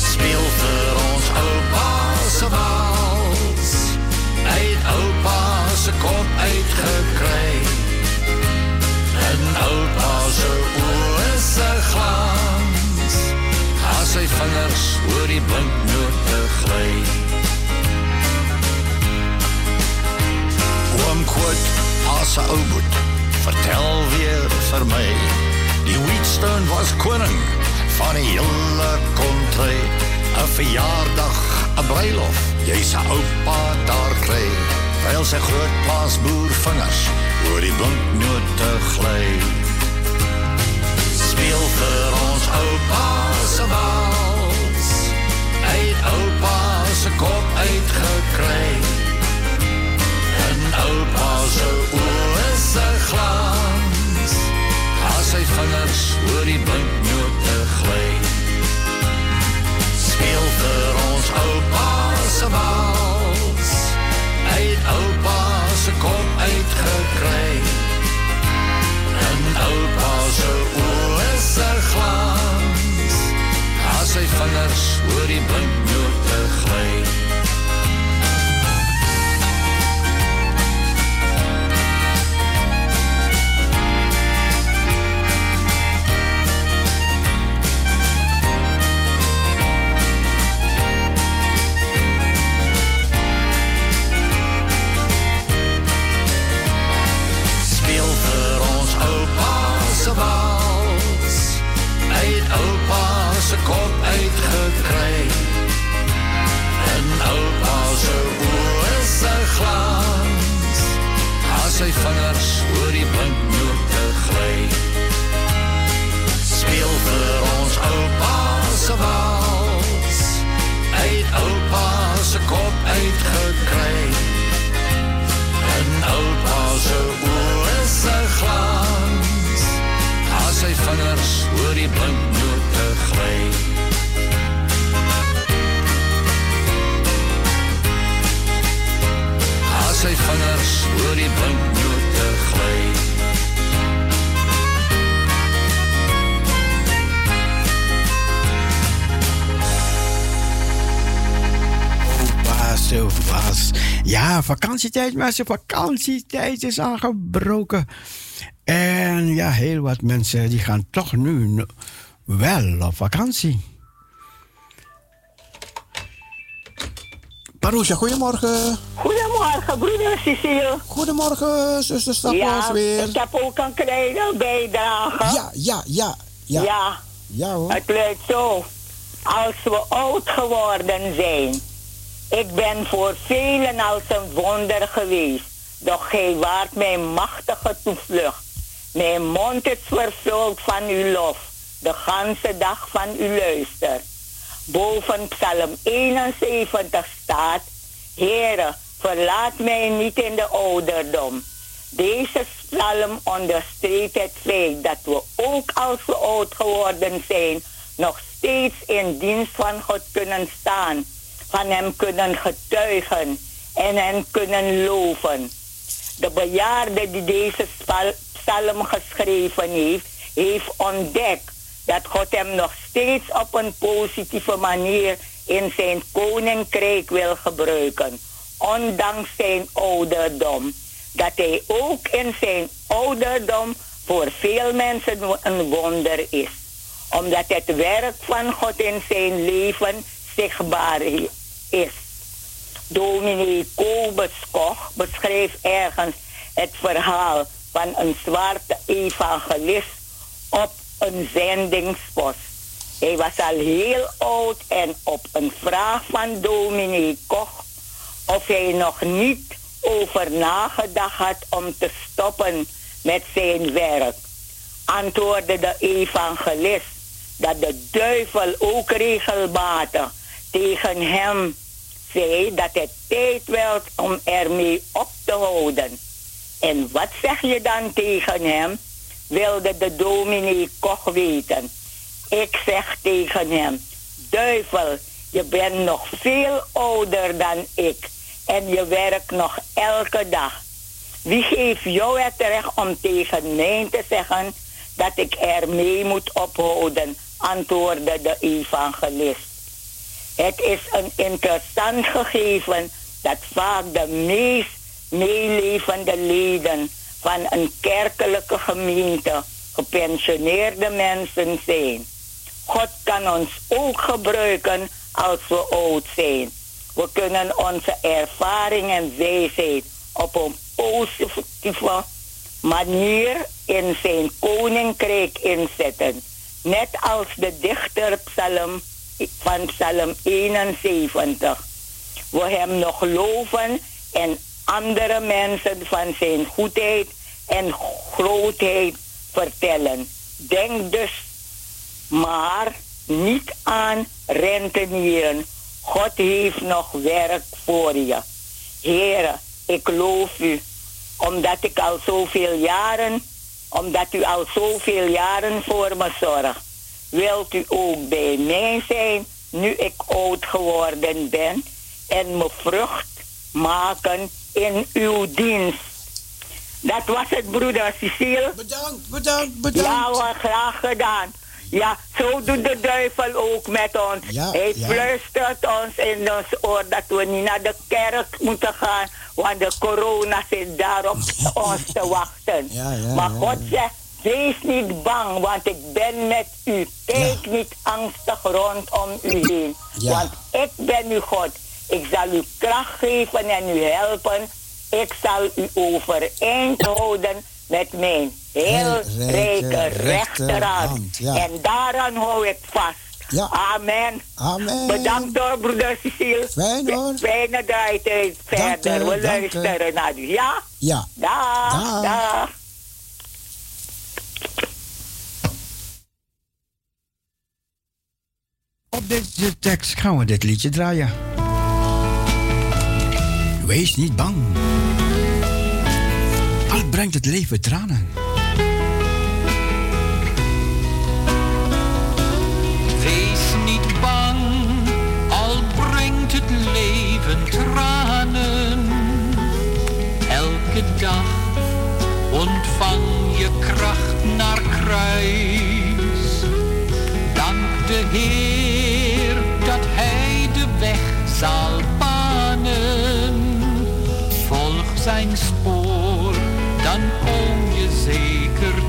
Speel vir ons oupa se wals kop uitgekry In oupa se oë se glans As sy vingers oor die blinknote gly Oom Quote, as 'n ou boet, vertel weer vir my. Die Wheatstone was koning van die hele kontry. 'n Verjaardag, 'n bruilof, jy se oupa daar kry. Terwyl sy groot plaasboer vingers oor die blinknote gly. Speel vir ons oupa se wals. Het oupa se kop uitgekry. En oupa se oë se glans As sy vingers oor die blinknote gly Speel vir ons oupa se wals Het oupa se kop uitgekry. En oupa se oë se glans As sy vingers oor die blinknote gly zijn kop heeft gekregen. En ook als ze oer is zijn glans, als sy vingers oor die windmoete gly. Speel vir ons oupa se wals, uit oupa se kop uit gekry. En oupa se oor is sy glans, als sy vingers oor die windmoete blinknote gly. was, zo was. Ja, vakantietijd, mensen. Vakantietijd is aangebroken. En ja, heel wat mensen die gaan toch nu wel op vakantie. Paroesja, goedemorgen. Goedemorgen, broeder Cecile. Goedemorgen, zuster Stapels ja, weer. ik heb ook een kleine bijdrage. Ja, ja, ja. Ja, ja. ja hoor. Het luidt zo. Als we oud geworden zijn. Ik ben voor velen als een wonder geweest. Doch gij waart mijn machtige toevlucht. Mijn mond is vervuld van uw lof. De ganse dag van uw luister. Boven Psalm 71 staat... Heere, verlaat mij niet in de ouderdom. Deze psalm onderstreept het feit dat we ook als we oud geworden zijn... nog steeds in dienst van God kunnen staan. Van hem kunnen getuigen en hem kunnen loven. De bejaarde die deze psalm geschreven heeft, heeft ontdekt dat God hem nog steeds op een positieve manier in zijn koninkrijk wil gebruiken, ondanks zijn ouderdom. Dat hij ook in zijn ouderdom voor veel mensen een wonder is, omdat het werk van God in zijn leven zichtbaar is. Dominee Kobus Koch beschreef ergens het verhaal van een zwarte evangelist op een zendingspost. Hij was al heel oud en op een vraag van dominee Koch of hij nog niet over nagedacht had om te stoppen met zijn werk, antwoordde de evangelist dat de duivel ook regelmatig tegen hem zei dat het tijd werd om ermee op te houden. En wat zeg je dan tegen hem? Wilde de dominee Koch weten. Ik zeg tegen hem, duivel, je bent nog veel ouder dan ik en je werkt nog elke dag. Wie geeft jou het recht om tegen mij te zeggen dat ik ermee moet ophouden, antwoordde de evangelist. Het is een interessant gegeven dat vaak de meest meelevende leden van een kerkelijke gemeente gepensioneerde mensen zijn. God kan ons ook gebruiken als we oud zijn. We kunnen onze ervaring en wijsheid op een positieve manier in zijn koninkrijk inzetten. Net als de dichter psalm van psalm 71. We hem nog loven en andere mensen van zijn goedheid en grootheid vertellen. Denk dus maar niet aan rentenieren. God heeft nog werk voor je. Heren, ik loof u, omdat ik al zoveel jaren, omdat u al zoveel jaren voor me zorgt. Wilt u ook bij mij zijn, nu ik oud geworden ben, en me vrucht maken in uw dienst. Dat was het, broeder Cecile. Bedankt, bedankt, bedankt. Ja hoor, graag gedaan. Ja, zo doet de duivel ook met ons. Ja, Hij ja. fluistert ons in ons oor dat we niet naar de kerk moeten gaan, want de corona zit daar op ons te wachten. Ja, maar God zegt, wees niet bang, want ik ben met u. Kijk niet angstig rondom u heen, want ik ben uw God. Ik zal u kracht geven en u helpen. Ik zal u overeind houden met mijn heel rijke rechterhand. ja. En daaraan hou ik vast. Ja. Amen. Amen. Bedankt hoor, broeder Cecile. Fijn hoor. Fijne draaitijd Dank verder. We u. luisteren naar u. Ja? Ja. Dag. Dag. Dag. Op deze tekst gaan we dit liedje draaien. Wees niet bang. Al brengt het leven tranen. Wees niet bang, al brengt het leven tranen. Elke dag ontvang je kracht naar kruis. Dank de Heer dat Hij de weg zal zijn spoor, dan kom je zeker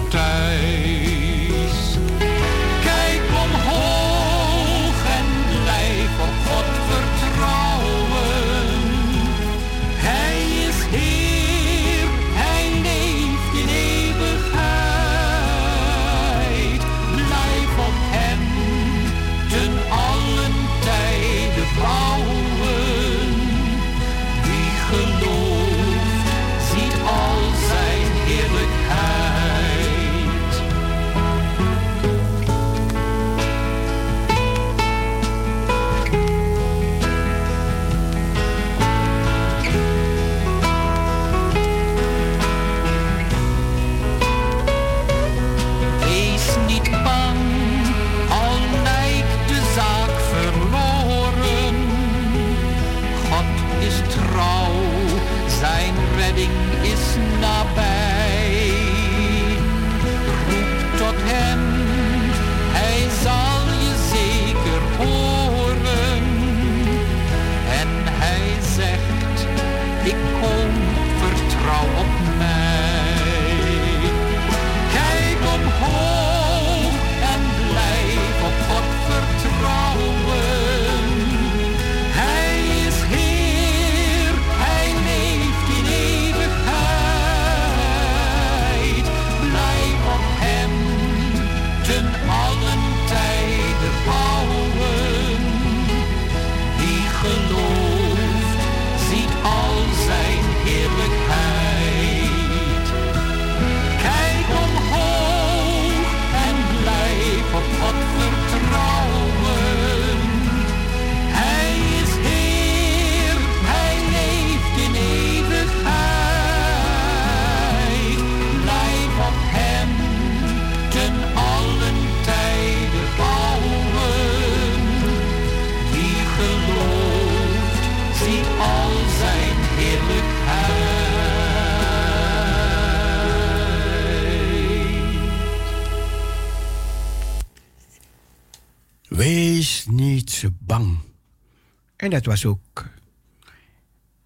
En dat was ook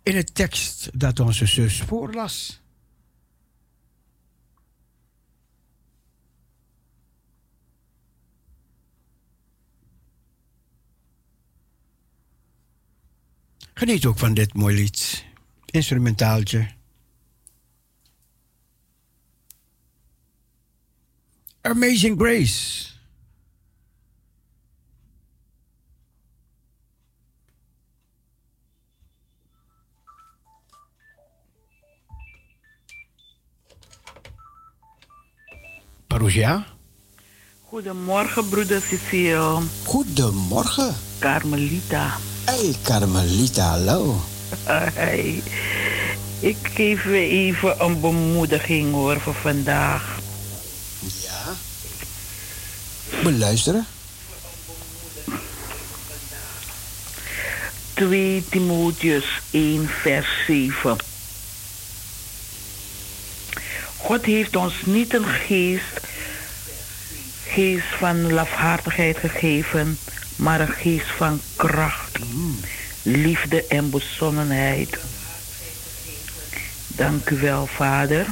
in het tekst dat onze zus voorlas. Geniet ook van dit mooi lied. Instrumentaaltje. Amazing Grace. Parousia. Goedemorgen, broeder Cecile. Goedemorgen. Carmelita. Hey, Carmelita, hallo. Hey. Ik geef je even een bemoediging hoor voor vandaag. Ja. Beluisteren. 2 Timotheus 1 vers 7. God heeft ons niet een geest, geest van lafhartigheid gegeven, maar een geest van kracht, liefde en bezonnenheid. Dank u wel, Vader,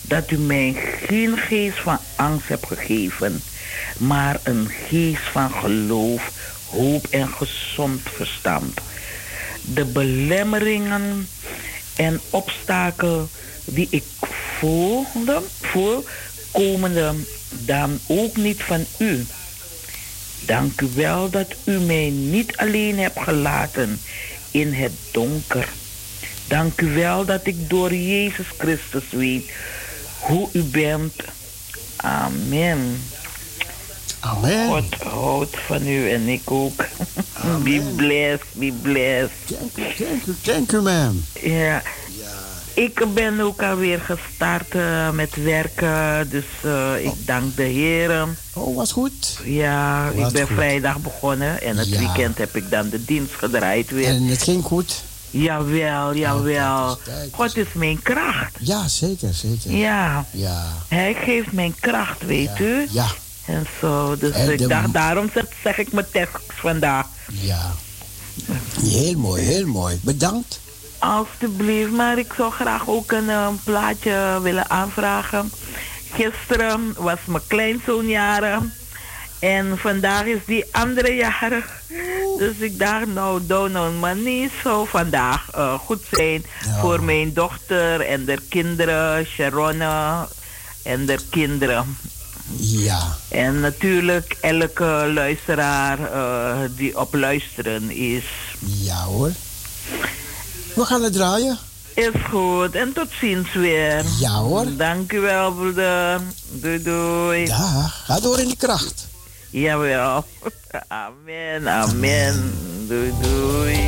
dat u mij geen geest van angst hebt gegeven, maar een geest van geloof, hoop en gezond verstand. De belemmeringen en obstakel die ik voelde, voel, komen er dan ook niet van u. Dank u wel dat u mij niet alleen hebt gelaten in het donker. Dank u wel dat ik door Jezus Christus weet hoe u bent. Amen. Amen. God houdt van u en ik ook. Be blessed, be blessed. Thank you, thank you, thank you, ma'am. Ja. Ik ben ook alweer gestart eh, met werken, dus eh, ik dank de Heer. Oh, was goed. Ja, ik ben goed. vrijdag begonnen en het Ja. weekend heb ik dan de dienst gedraaid weer. En het ging goed. Jawel, jawel. God is mijn kracht. Ja, zeker, zeker. Ja. Ja. Hij geeft mijn kracht, weet u? Ja. En zo, dus En ik dacht, daarom zeg, zeg ik mijn tekst vandaag. Ja. Heel mooi, heel mooi. Bedankt. Alsjeblieft, maar ik zou graag ook een eh, plaatje willen aanvragen. Gisteren was mijn kleinzoon jarig. En vandaag is die andere jarig. Dus ik dacht, nou, Donald, maar niet zo vandaag eh, goed zijn voor mijn dochter en de kinderen, Sharonne en de kinderen. Ja. En natuurlijk elke luisteraar eh, die op luisteren is. Ja hoor. We gaan het draaien. Is goed. En tot ziens weer. Ja hoor. Dank u wel, broeder. Doei doei. Ja, ga door in die kracht. Jawel. Amen, amen. Doei doei.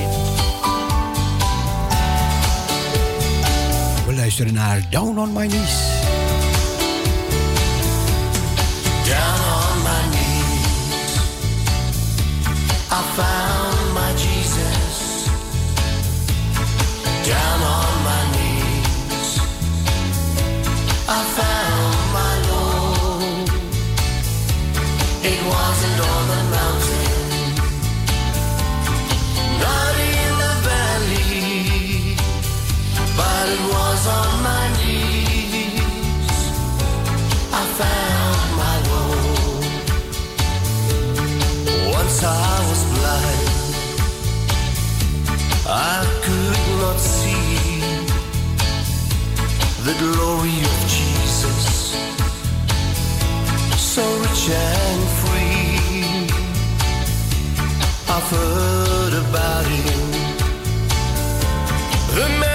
We luisteren naar Down on My Knees. Down on my knees, I found Down on my knees, I found my Lord. It wasn't on the mountain, not in the valley, but it was on my knees. I found my Lord. Once I was blind, I could not see the glory of Jesus, so rich and free. I've heard about him, the man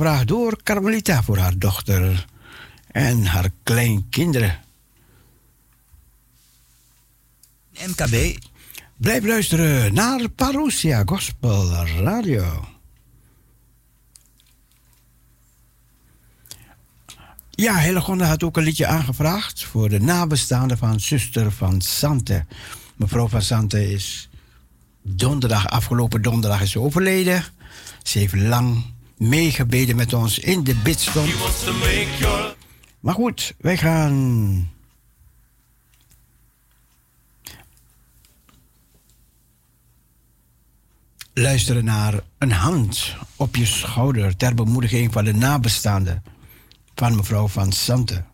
Aangebracht door Carmelita voor haar dochter en haar kleinkinderen. MKB Blijf luisteren naar Parousia Gospel Radio. Ja, Hillegonda had ook een liedje aangevraagd voor de nabestaanden van zuster van Sante. Mevrouw van Sante is donderdag, afgelopen donderdag is ze overleden. Ze heeft lang meegebeden met ons in de bidstond. Maar goed, wij gaan luisteren naar een hand op je schouder ter bemoediging van de nabestaanden van mevrouw van Sante.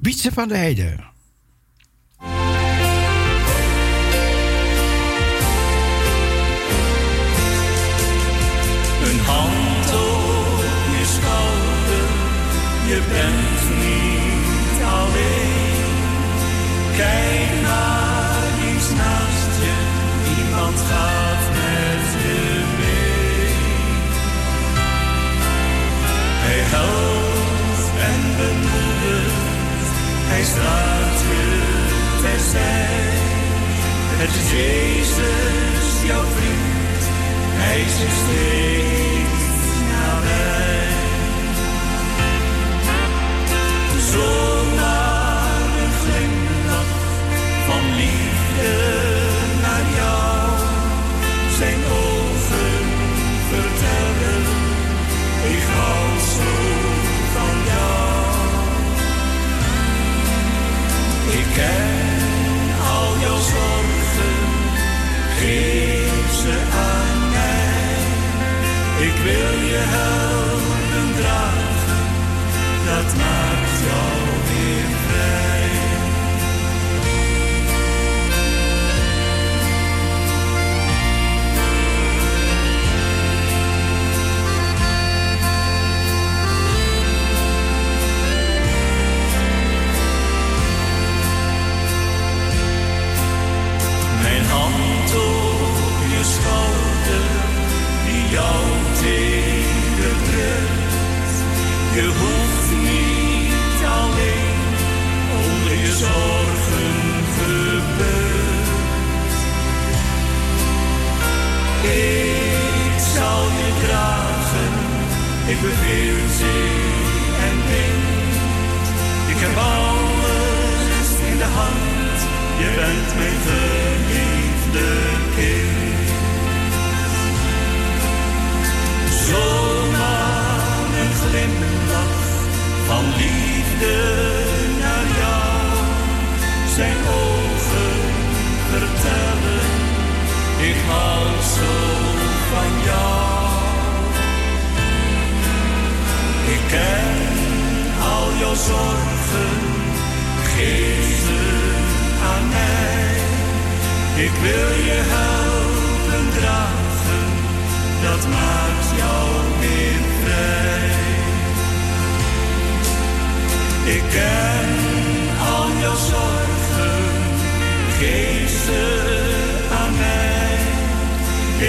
Wietse van de Heide. Je bent niet alleen. Kijk naar iets naast je, iemand gaat met je mee. Hij helpt en bemoedigt, hij staat je terzij. Het is Jezus, jouw vriend, hij is je steeds Je hoeft niet alleen onder je zorgen gebeurd. Ik zal je dragen, ik beveel zee en wind. Ik heb alles in de hand, je bent mijn geliefde kind. Zomaar een glimlach van liefde naar jou. Zijn ogen vertellen, ik hou zo van jou. Ik ken al jouw zorgen, geef ze aan mij. Ik wil je helpen dragen, dat maakt jou weer vrij. Ik ken al jouw zorgen, geef ze aan mij.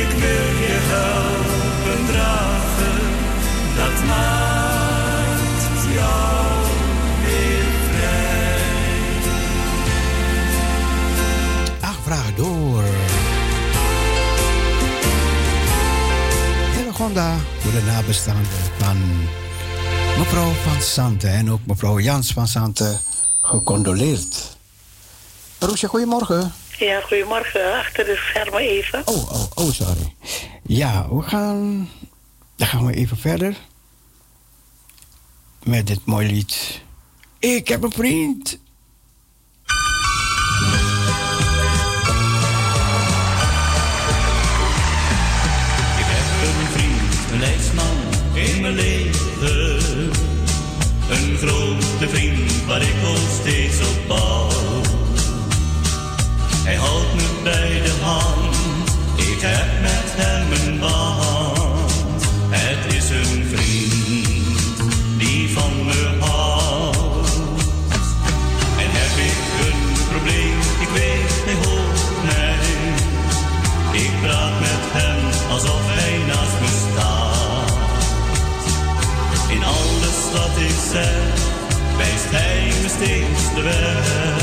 Ik wil je helpen dragen, dat maakt jou weer vrij. Aangevraagd door Hillegonda voor de nabestaanden van mevrouw van Sante en ook mevrouw Jans van Sante gecondoleerd. Roesje, goedemorgen. Ja, goedemorgen. Achter de schermen even. Oh, oh, oh, sorry. Ja, we gaan. Dan gaan we even verder. Met dit mooie lied. Ik heb een vriend. Steeds de weg.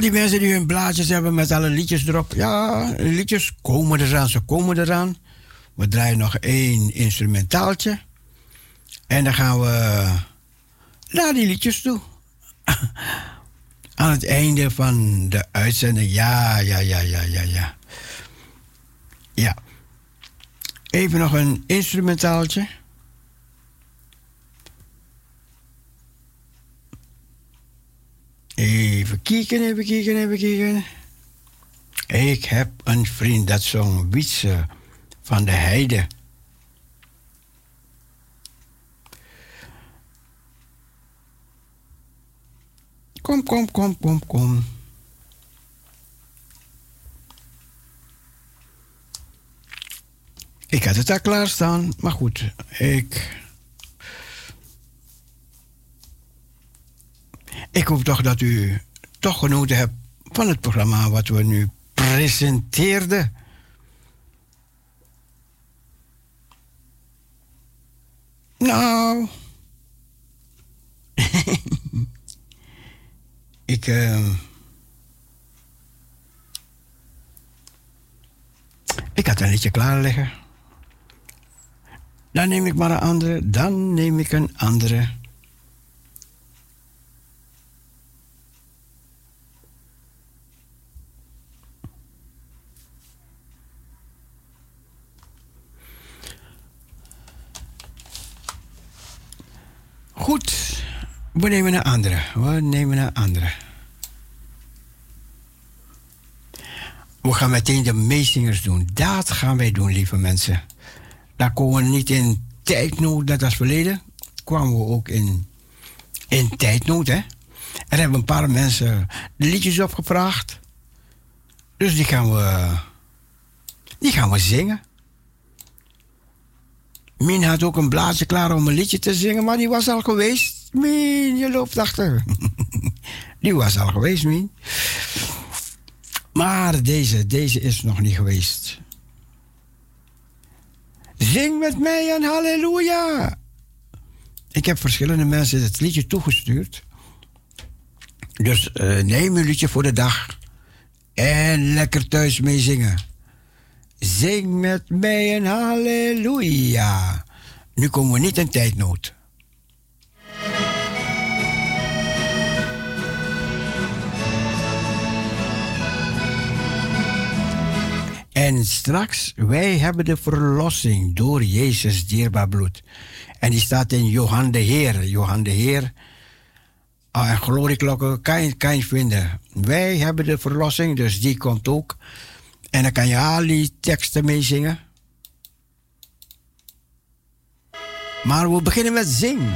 Die mensen die hun blaadjes hebben met alle liedjes erop. Ja, liedjes komen eraan, ze komen eraan. We draaien nog één instrumentaaltje. En dan gaan we naar die liedjes toe. Aan het einde van de uitzending. Ja, ja, ja, ja, ja, ja. Ja. Even nog een instrumentaaltje. Even kijken, even kijken, even kijken. Ik heb een vriend, dat zong Wietse van de Heide. Kom, kom, kom, kom, kom. Ik had het daar klaarstaan, maar goed, ik. Ik hoop toch dat u toch genoten hebt van het programma wat we nu presenteerden. Nou. ik. eh, ik had een liedje klaar liggen. Dan neem ik maar een andere. Dan neem ik een andere. Goed, we nemen een andere. We nemen een andere. We gaan meteen de meezingers doen. Dat gaan wij doen, lieve mensen. Daar komen we niet in tijdnood, net als verleden. Kwamen we ook in, in tijdnood, hè. Er hebben een paar mensen liedjes opgevraagd. Dus die gaan we, die gaan we zingen. Min had ook een blaadje klaar om een liedje te zingen, maar die was al geweest. Min, je loopt achter. die was al geweest, Min. Maar deze, deze is nog niet geweest. Zing met mij een halleluja. Ik heb verschillende mensen het liedje toegestuurd. Dus eh, neem een liedje voor de dag. En lekker thuis mee zingen. Zing met mij een halleluja. Nu komen we niet in tijdnood. En straks, wij hebben de verlossing door Jezus dierbaar bloed. En die staat in Johan de Heer. Johan de Heer. En glorieklokken kan je vinden. Wij hebben de verlossing, dus die komt ook. En dan kan je al die teksten meezingen. Maar we beginnen met zingen.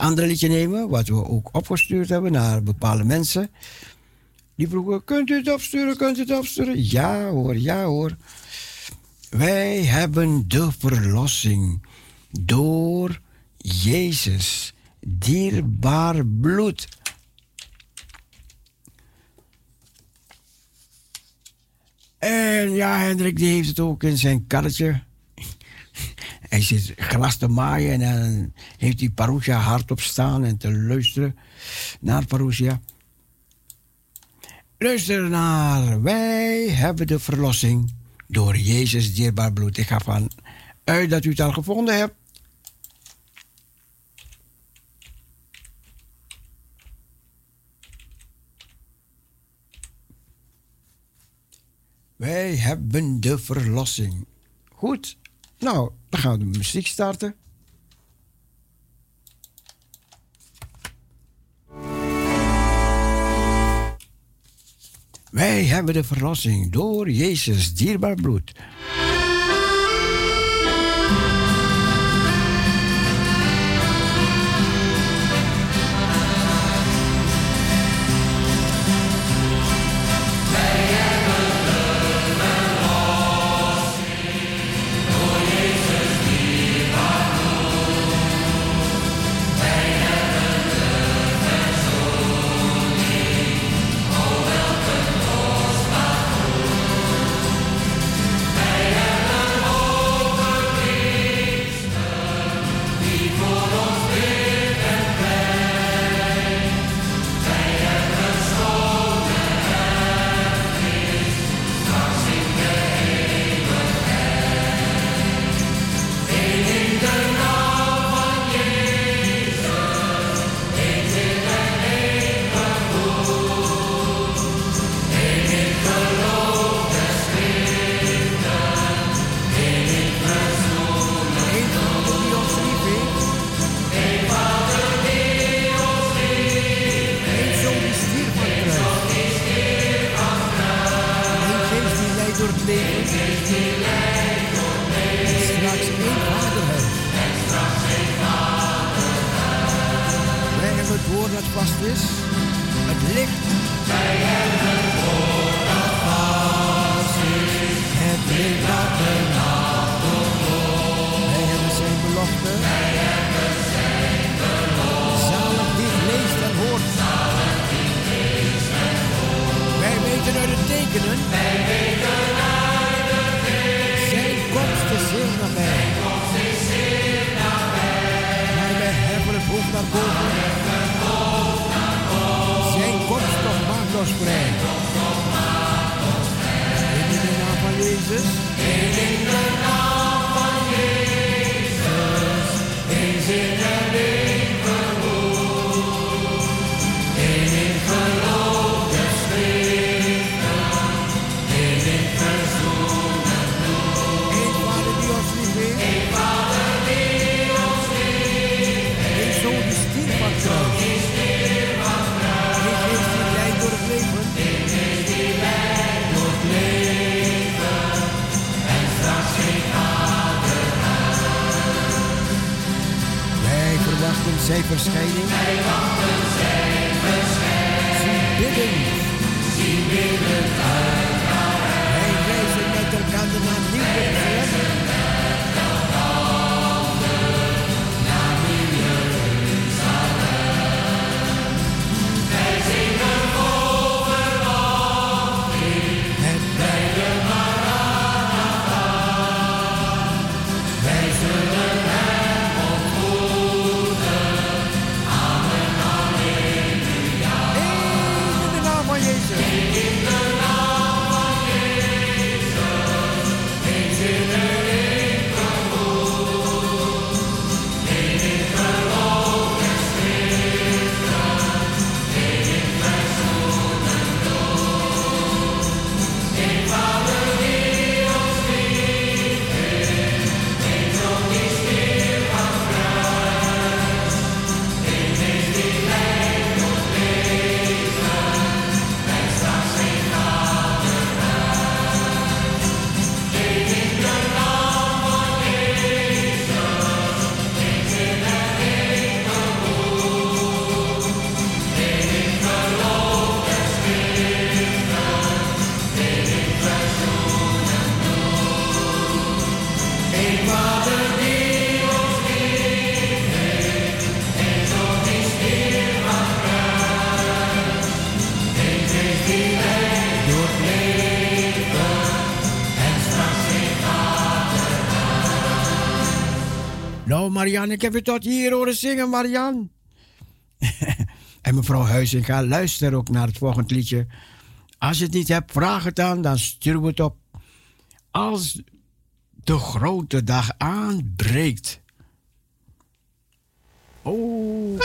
andere liedje nemen, wat we ook opgestuurd hebben naar bepaalde mensen. Die vroegen, kunt u het opsturen, kunt u het opsturen? Ja hoor, ja hoor. Wij hebben de verlossing door Jezus, dierbaar bloed. En ja, Hendrik die heeft het ook in zijn karretje hij zit glas te maaien en dan heeft hij Parousia hardop staan en te luisteren naar Parousia. Luister naar Wij hebben de verlossing door Jezus dierbaar bloed. Ik ga van uit dat u het al gevonden hebt. Wij hebben de verlossing. Goed. Nou, dan gaan we de muziek starten. Wij hebben de verlossing door Jezus dierbaar bloed. Marcos brengt. In de naam van Jezus. zij verschijning. Zij wachten zij verschijnen. Zie En ik heb je tot hier horen zingen, Marian. en mevrouw Huizinga, luister ook naar het volgende liedje. Als je het niet hebt, vraag het dan, dan sturen we het op. Als de grote dag aanbreekt. Oh.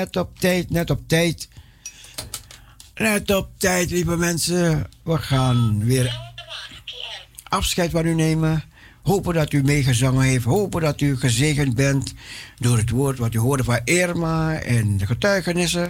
net op tijd, net op tijd. Net op tijd, lieve mensen. We gaan weer afscheid van u nemen. Hopen dat u meegezongen heeft. Hopen dat u gezegend bent door het woord wat u hoorde van Irma en de getuigenissen.